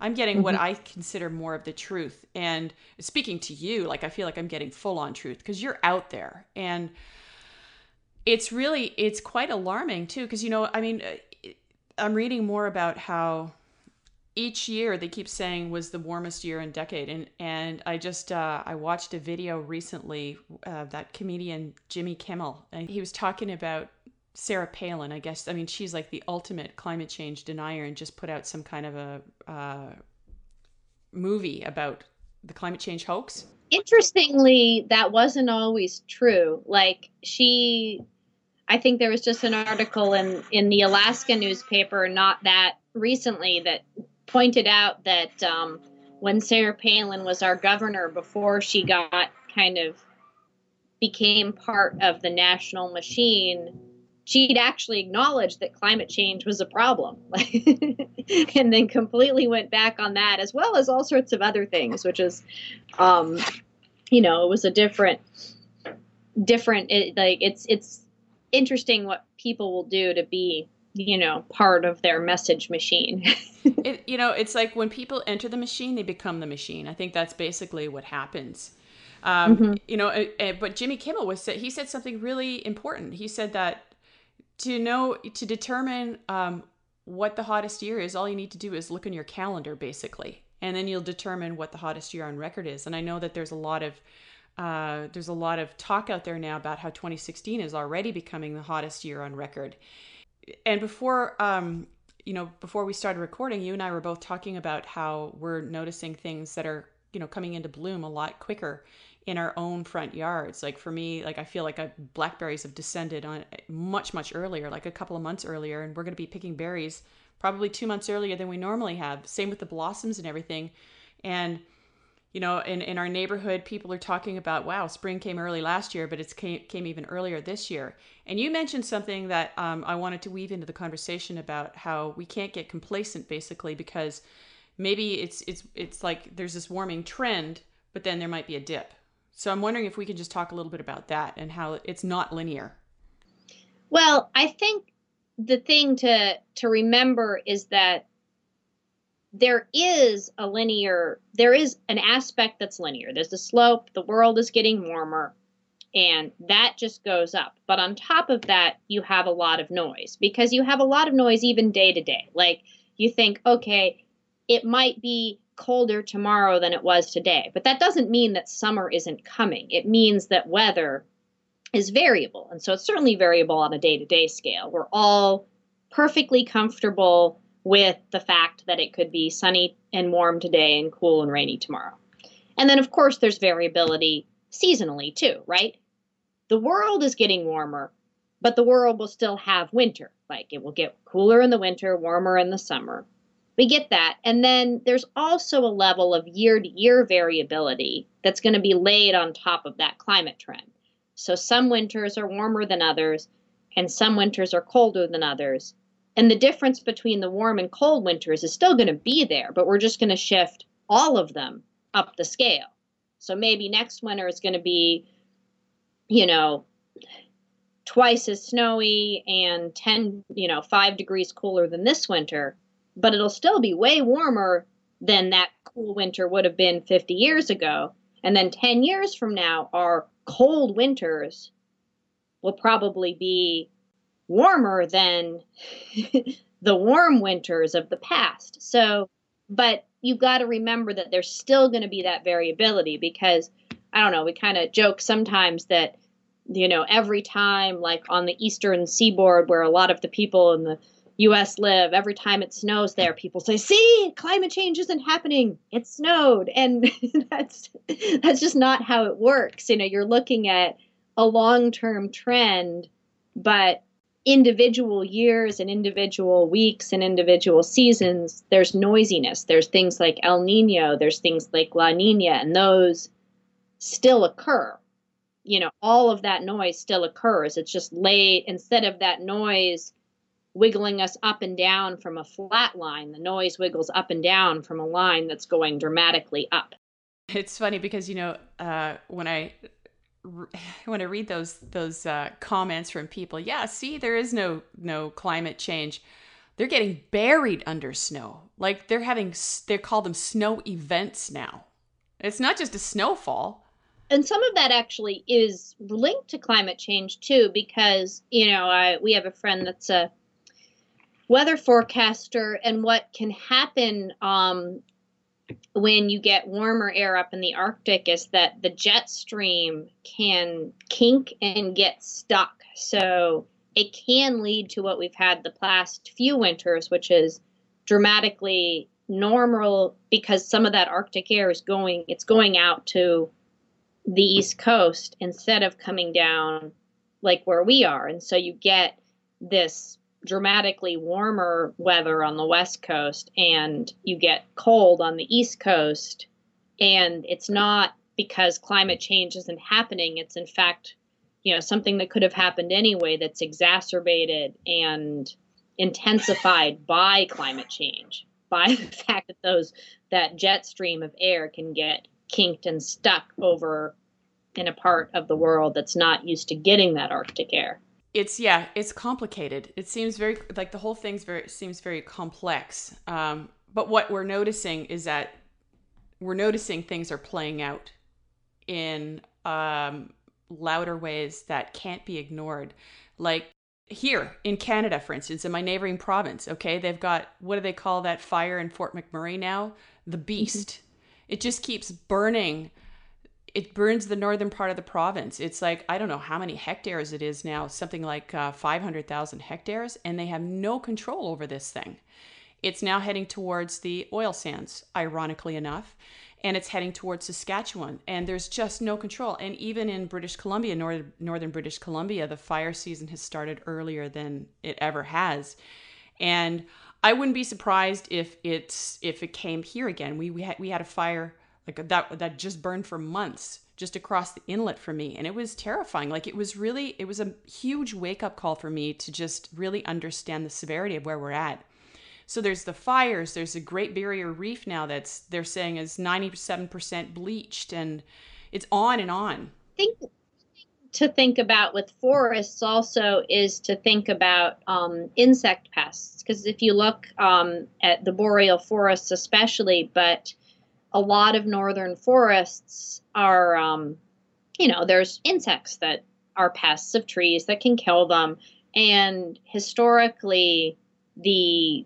I'm getting mm-hmm. what I consider more of the truth. And speaking to you, like I feel like I'm getting full on truth because you're out there. And it's really, it's quite alarming too. Because, you know, I mean, uh, I'm reading more about how each year they keep saying was the warmest year in decade. And and i just uh, i watched a video recently uh, that comedian jimmy kimmel and he was talking about sarah palin i guess. I mean she's like the ultimate climate change denier and just put out some kind of a uh, movie about the climate change hoax. Interestingly that wasn't always true. Like she i think there was just an article in in the alaska newspaper not that recently that pointed out that um, when Sarah Palin was our governor before she got kind of became part of the national machine, she'd actually acknowledged that climate change was a problem. And then completely went back on that as well as all sorts of other things which is um, you know it was a different different it, like it's it's interesting what people will do to be you know part of their message machine. It, you know it's like when people enter the machine they become the machine. I think that's basically what happens. Um, mm-hmm. you know uh, but jimmy kimmel was he said something really important. He said that to know to determine um, what the hottest year is all you need to do is look in your calendar basically. And then you'll determine what the hottest year on record is. And i know that there's a lot of uh, there's a lot of talk out there now about how 2016 is already becoming the hottest year on record and before um, you know before we started recording you and i were both talking about how we're noticing things that are you know coming into bloom a lot quicker in our own front yards. Like for me like i feel like I, blackberries have descended on much much earlier like a couple of months earlier and we're going to be picking berries probably two months earlier than we normally have. Same with the blossoms and everything. And you know, in, in our neighborhood, people are talking about, wow, spring came early last year, but it came, came even earlier this year. And you mentioned something that um, I wanted to weave into the conversation about how we can't get complacent, basically, because maybe it's it's it's like there's this warming trend, but then there might be a dip. So I'm wondering if we can just talk a little bit about that and how it's not linear. Well, I think the thing to to remember is that there is a linear there is an aspect that's linear. There's the slope the world is getting warmer and that just goes up. But on top of that you have a lot of noise because you have a lot of noise even day to day. Like you think okay it might be colder tomorrow than it was today. But that doesn't mean that summer isn't coming. It means that weather is variable. And so it's certainly variable on a day-to-day scale. We're all perfectly comfortable with the fact that it could be sunny and warm today and cool and rainy tomorrow. And then, of course, there's variability seasonally too, right? The world is getting warmer, but the world will still have winter. Like it will get cooler in the winter, warmer in the summer. We get that. And then there's also a level of year to year variability that's going to be laid on top of that climate trend. So some winters are warmer than others, and some winters are colder than others. And the difference between the warm and cold winters is still going to be there, but we're just going to shift all of them up the scale. So maybe next winter is going to be, you know, twice as snowy and 10, you know, five degrees cooler than this winter, but it'll still be way warmer than that cool winter would have been 50 years ago. And then 10 years from now, our cold winters will probably be warmer than the warm winters of the past. So, but you've got to remember that there's still going to be that variability because I don't know, we kind of joke sometimes that you know, every time like on the eastern seaboard where a lot of the people in the US live, every time it snows there, people say, "See, climate change isn't happening. It snowed." And that's that's just not how it works. You know, you're looking at a long-term trend, but individual years and individual weeks and individual seasons, there's noisiness. There's things like El Nino, there's things like La Nina, and those still occur. You know, all of that noise still occurs. It's just late, instead of that noise wiggling us up and down from a flat line, the noise wiggles up and down from a line that's going dramatically up. It's funny because, you know, uh, when I when I read those those uh, comments from people, yeah, see, there is no no climate change. They're getting buried under snow. Like they're having they call them snow events now. It's not just a snowfall. And some of that actually is linked to climate change too, because you know I, we have a friend that's a weather forecaster, and what can happen um, when you get warmer air up in the Arctic is that the jet stream can kink and get stuck. So it can lead to what we've had the past few winters, which is dramatically normal because some of that Arctic air is going it's going out to the east coast instead of coming down like where we are. And so you get this dramatically warmer weather on the west coast and you get cold on the east coast. And it's not because climate change isn't happening. It's in fact you know something that could have happened anyway that's exacerbated and intensified by climate change by the fact that those that jet stream of air can get kinked and stuck over in a part of the world that's not used to getting that arctic air it's yeah it's complicated. It seems very like the whole thing's very seems very complex. Um, but what we're noticing is that we're noticing things are playing out in um, louder ways that can't be ignored. Like here in canada for instance in my neighboring province okay they've got what do they call that fire in fort mcmurray now? The beast. Mm-hmm. it just keeps burning it burns the northern part of the province. It's like I don't know how many hectares it is now, something like uh, 500,000 hectares, and they have no control over this thing. It's now heading towards the oil sands, ironically enough, and it's heading towards Saskatchewan, and there's just no control. And even in British Columbia, northern, northern British Columbia, the fire season has started earlier than it ever has, and I wouldn't be surprised if it's if it came here again. We we had we had a fire like that that just burned for months just across the inlet from me and it was terrifying. Like it was really it was a huge wake up call for me to just really understand the severity of where we're at. So there's the fires there's a great barrier reef now that's they're saying is 97% bleached and it's on and on. I think to think about with forests also is to think about um, insect pests because if you look um, at the boreal forests especially but a lot of northern forests are, um, you know, there's insects that are pests of trees that can kill them. And historically, the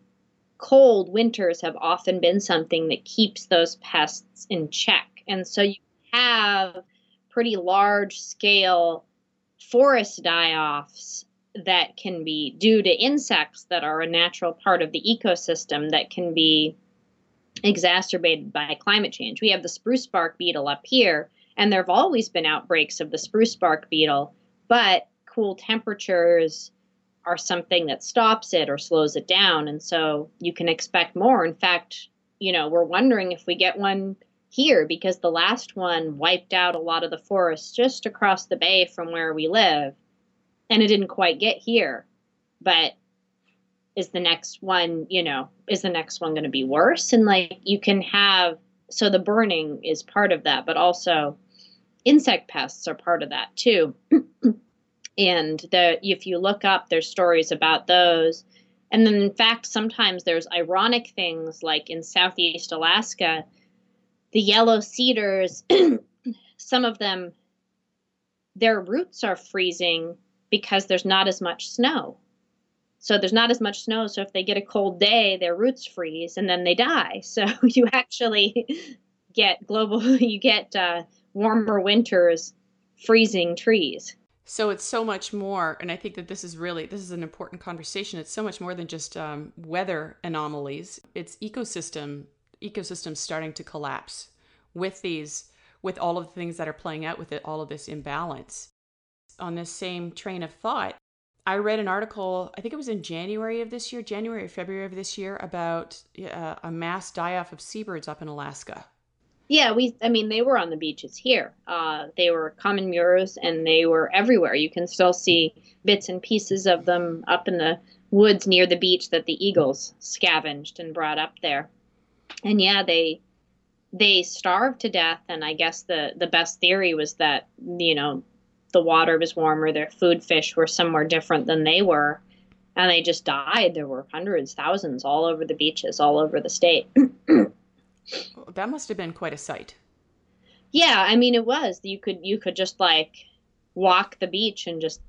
cold winters have often been something that keeps those pests in check. And so you have pretty large scale forest die offs that can be due to insects that are a natural part of the ecosystem that can be exacerbated by climate change. We have the spruce bark beetle up here, and there have always been outbreaks of the spruce bark beetle, but cool temperatures are something that stops it or slows it down. And so you can expect more. In fact, you know, we're wondering if we get one here because the last one wiped out a lot of the forests just across the bay from where we live. And it didn't quite get here. But is the next one, you know, is the next one going to be worse? And like you can have, so the burning is part of that, but also insect pests are part of that too. and the, if you look up, there's stories about those. And then, in fact, sometimes there's ironic things like in Southeast Alaska, the yellow cedars, some of them, their roots are freezing because there's not as much snow. So there's not as much snow. So if they get a cold day, their roots freeze and then they die. So you actually get global, you get uh, warmer winters, freezing trees. So it's so much more, and I think that this is really this is an important conversation. It's so much more than just um, weather anomalies. It's ecosystem ecosystems starting to collapse with these with all of the things that are playing out with it, all of this imbalance. On this same train of thought, I read an article, I think it was in January of this year, January or February of this year, about uh, a mass die off of seabirds up in Alaska. Yeah, we, I mean, they were on the beaches here. Uh, they were common murres and they were everywhere. You can still see bits and pieces of them up in the woods near the beach that the eagles scavenged and brought up there. And yeah, they, they starved to death. And I guess the, the best theory was that, you know, the water was warmer, their food fish were somewhere different than they were, and they just died. There were hundreds, thousands all over the beaches, all over the state. that must have been quite a sight. Yeah, I mean it was. You could you could just like walk the beach and just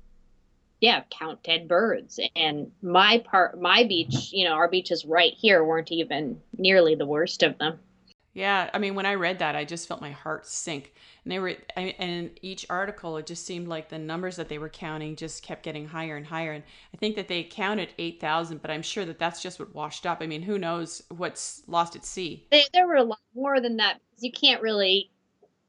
yeah, count dead birds. And my part my beach, you know, our beaches right here weren't even nearly the worst of them. Yeah, I mean, when I read that, I just felt my heart sink. And they were, and each article, it just seemed like the numbers that they were counting just kept getting higher and higher. And I think that they counted eight thousand, but I'm sure that that's just what washed up. I mean, who knows what's lost at sea? They, there were a lot more than that. because You can't really.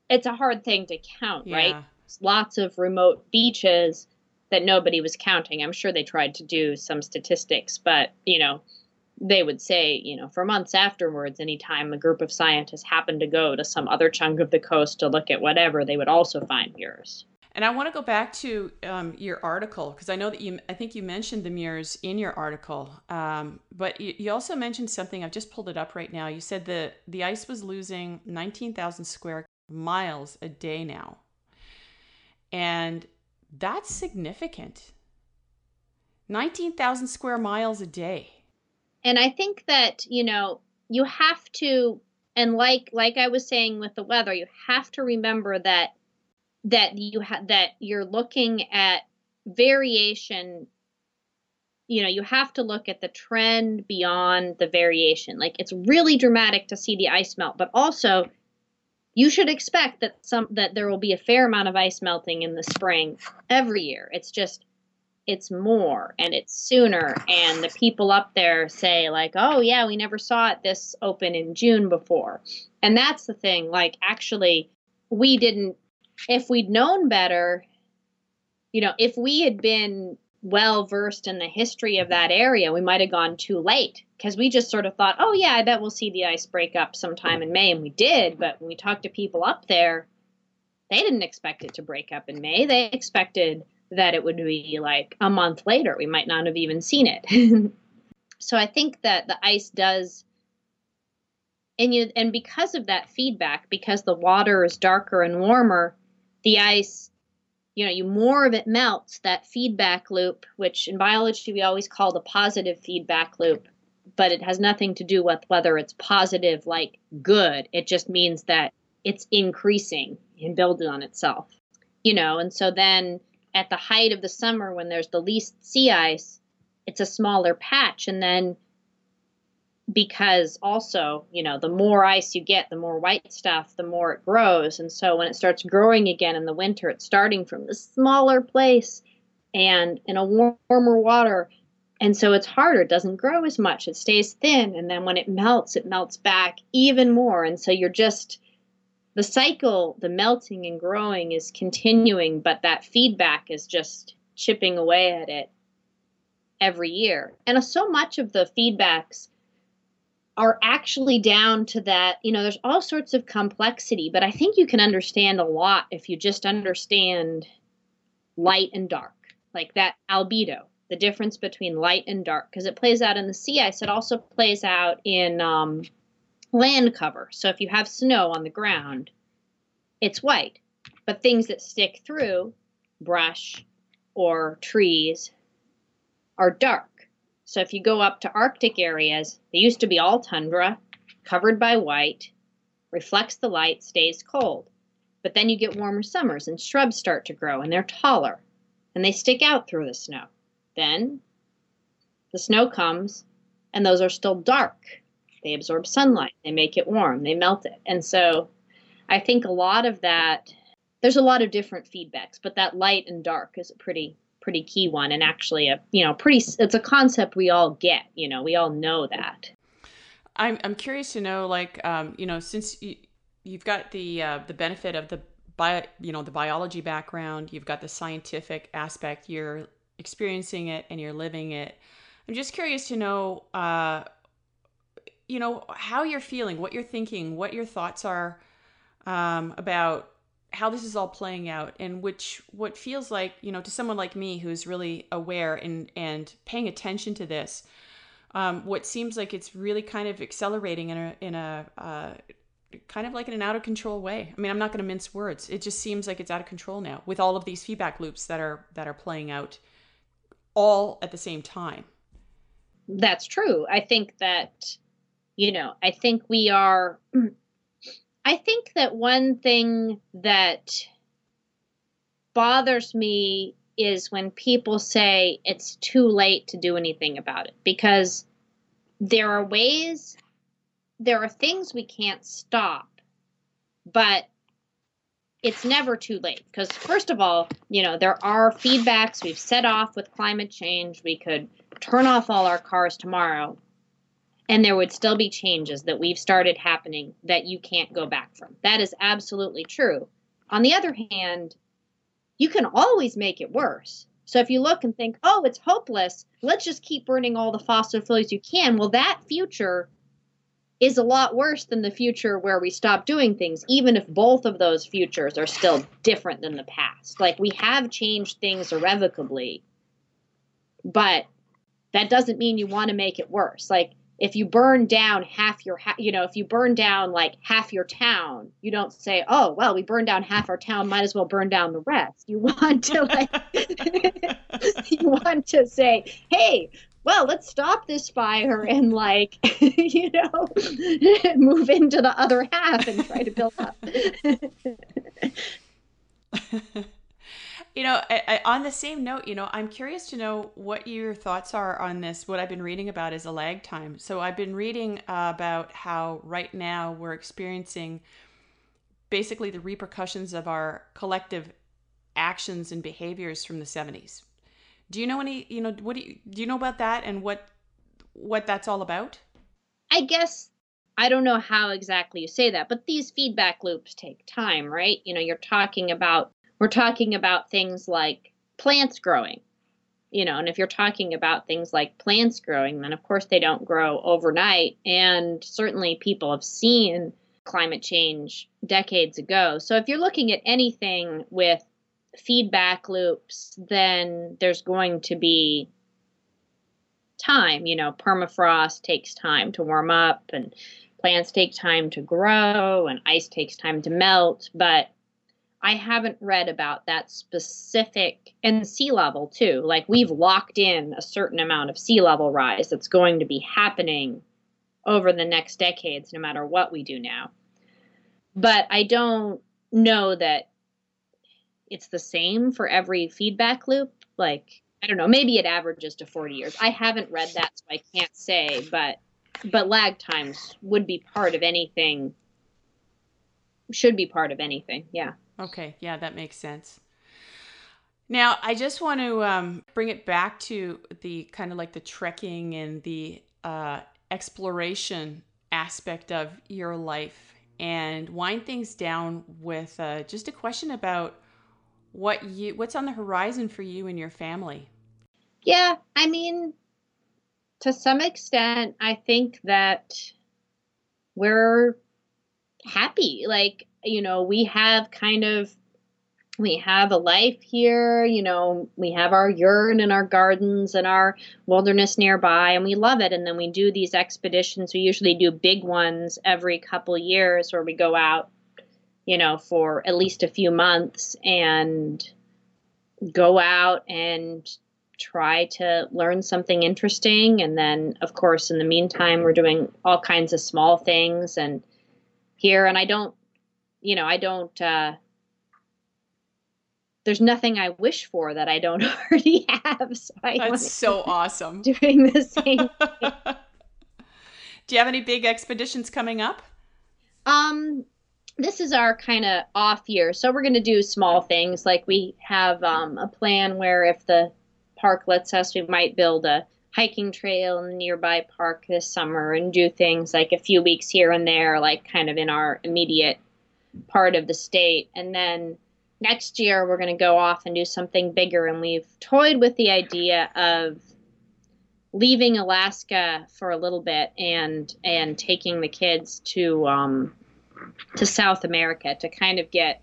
It's a hard thing to count, yeah. right? Lots of remote beaches that nobody was counting. I'm sure they tried to do some statistics, but you know they would say, you know, for months afterwards, anytime a group of scientists happened to go to some other chunk of the coast to look at whatever, they would also find murres. And I want to go back to um, your article because I know that you, I think you mentioned the murres in your article, um, but you, you, also mentioned something. I've just pulled it up right now. You said the the ice was losing 19,000 square miles a day now, and that's significant. 19,000 square miles a day. And I think that, you know, you have to and like like I was saying with the weather, you have to remember that that you ha- that you're looking at variation. You know you have to look at the trend beyond the variation. Like it's really dramatic to see the ice melt but also you should expect that some that there will be a fair amount of ice melting in the spring every year. It's just it's more and it's sooner and the people up there say like oh yeah we never saw it this open in june before and that's the thing like actually we didn't if we'd known better you know if we had been well versed in the history of that area, we might have gone too late because we just sort of thought, oh, yeah, I bet we'll see the ice break up sometime in May. And we did. But when we talked to people up there, they didn't expect it to break up in May. They expected that it would be like a month later. We might not have even seen it. so I think that the ice does and you and because of that feedback because the water is darker and warmer the ice you know you more of it melts that feedback loop which in biology we always call the positive feedback loop but it has nothing to do with whether it's positive like good it just means that it's increasing and building on itself you know and so then at the height of the summer when there's the least sea ice it's a smaller patch and then because also, you know, the more ice you get, the more white stuff, the more it grows. And so when it starts growing again in the winter, it's starting from the smaller place and in a warmer water. And so it's harder. It doesn't grow as much. It stays thin. And then when it melts, it melts back even more. And so you're just, the cycle, the melting and growing is continuing, but that feedback is just chipping away at it every year. And so much of the feedbacks are actually down to that, you know, there's all sorts of complexity, but I think you can understand a lot if you just understand light and dark, like that albedo, the difference between light and dark, because it plays out in the sea ice. It also plays out in um, land cover. So if you have snow on the ground, it's white, but things that stick through, brush or trees, are dark. So if you go up to Arctic areas, they used to be all tundra, covered by white, reflects the light, stays cold. But then you get warmer summers and shrubs start to grow and they're taller and they stick out through the snow. Then the snow comes and those are still dark. They absorb sunlight, they make it warm, they melt it. And so I think a lot of that, there's a lot of different feedbacks, but that light and dark is a pretty pretty key one and actually a you know pretty it's a concept we all get you know we all know that. I'm, I'm curious to know like um, you know since you, you've got the uh, the benefit of the bio you know the biology background you've got the scientific aspect you're experiencing it and you're living it. I'm just curious to know uh, you know how you're feeling what you're thinking what your thoughts are um, about how this is all playing out and which what feels like you know to someone like me who's really aware and and paying attention to this um, what seems like it's really kind of accelerating in a in a uh, kind of like in an out of control way. I mean i'm not going to mince words. It just seems like it's out of control now with all of these feedback loops that are that are playing out all at the same time. That's true. I think that you know i think we are I think that one thing that bothers me is when people say it's too late to do anything about it because there are ways, there are things we can't stop, but it's never too late. Because first of all you know there are feedbacks we've set off with climate change. We could turn off all our cars tomorrow and there would still be changes that we've started happening that you can't go back from. That is absolutely true. On the other hand, you can always make it worse. So if you look and think, oh, it's hopeless, let's just keep burning all the fossil fuels you can. Well, that future is a lot worse than the future where we stop doing things, even if both of those futures are still different than the past. Like we have changed things irrevocably, but that doesn't mean you want to make it worse. Like if you burn down half your you know if you burn down like half your town you don't say oh well we burned down half our town might as well burn down the rest. You want to like you want to say hey well let's stop this fire and like you know move into the other half and try to build up you know, I, I, on the same note, you know, I'm curious to know what your thoughts are on this. What I've been reading about is a lag time. So I've been reading uh, about how right now we're experiencing basically the repercussions of our collective actions and behaviors from the 70s. Do you know any, you know, what do you, do you know about that and what what that's all about? I guess I don't know how exactly you say that, but these feedback loops take time, right? You know, you're talking about we're talking about things like plants growing. you know, and if you're talking about things like plants growing, then of course they don't grow overnight. And certainly people have seen climate change decades ago. So if you're looking at anything with feedback loops, then there's going to be time. You know, permafrost takes time to warm up, and plants take time to grow, and ice takes time to melt. But I haven't read about that specific and sea level too. Like we've locked in a certain amount of sea level rise that's going to be happening over the next decades, no matter what we do now. But I don't know that it's the same for every feedback loop. Like, I don't know, maybe it averages to 40 years. I haven't read that, so I can't say, but but lag times would be part of anything should be part of anything. Yeah. Okay. Yeah, that makes sense. Now, I just want to um, bring it back to the kind of like the trekking and the uh, exploration aspect of your life and wind things down with uh, just a question about what you what's on the horizon for you and your family. Yeah, I mean, to some extent, I think that we're happy. Like, you know, we have kind of we have a life here, you know, we have our yurt and our gardens and our wilderness nearby and we love it. And then we do these expeditions. We usually do big ones every couple years where we go out, you know, for at least a few months and go out and try to learn something interesting. And then of course in the meantime we're doing all kinds of small things and here. And I don't you know I don't uh there's nothing I wish for that I don't already have so I That's so awesome doing the same Do you have any big expeditions coming up? Um this is our kind of off year. So we're going to do small things like we have um, a plan where if the park lets us, we might build a hiking trail in the nearby park this summer and do things like a few weeks here and there, like kind of in our immediate part of the state. And then next year, we're going to go off and do something bigger. And we've toyed with the idea of leaving Alaska for a little bit and and taking the kids to um, to South America to kind of get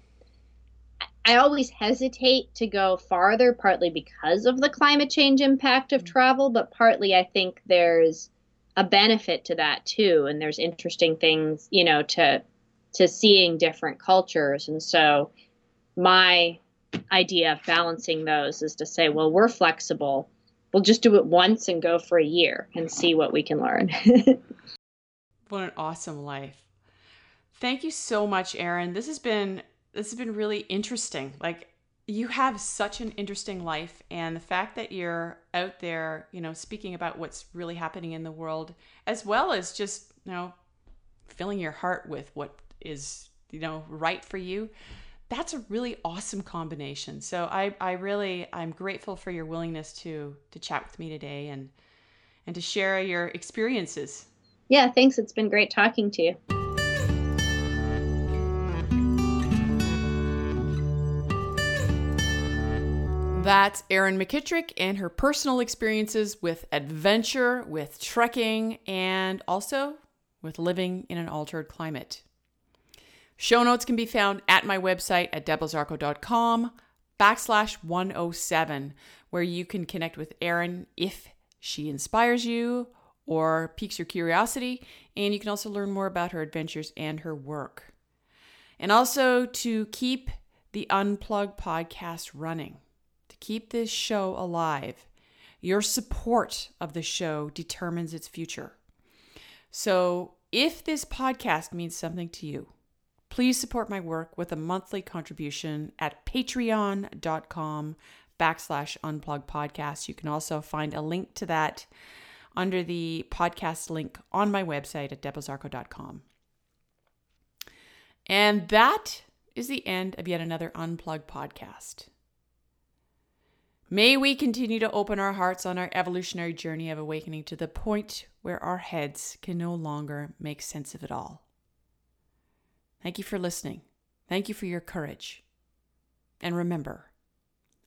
I always hesitate to go farther, partly because of the climate change impact of mm. travel, but partly I think there's a benefit to that too. And there's interesting things, you know, to to seeing different cultures. And so my idea of balancing those is to say, well, we're flexible. We'll just do it once and go for a year and see what we can learn. what an awesome life. Thank you so much, Erin. This has been this has been really interesting. Like you have such an interesting life and the fact that you're out there, you know, speaking about what's really happening in the world as well as just, you know, filling your heart with what is, you know, right for you. That's a really awesome combination. So I I really I'm grateful for your willingness to to chat with me today and and to share your experiences. Yeah, thanks. It's been great talking to you. That's Erin McKittrick and her personal experiences with adventure, with trekking, and also with living in an altered climate. Show notes can be found at my website at debozarko.com backslash 107, where you can connect with Erin if she inspires you or piques your curiosity, and you can also learn more about her adventures and her work. And also to keep the Unplug podcast running to keep this show alive. Your support of the show determines its future. So, if this podcast means something to you, please support my work with a monthly contribution at patreon.com backslash unplug podcast. You can also find a link to that under the podcast link on my website at debozarko.com. And that is the end of yet another Unplug podcast. May we continue to open our hearts on our evolutionary journey of awakening to the point where our heads can no longer make sense of it all. Thank you for listening. Thank you for your courage. And remember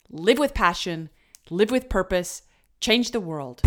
live with passion, live with purpose, change the world.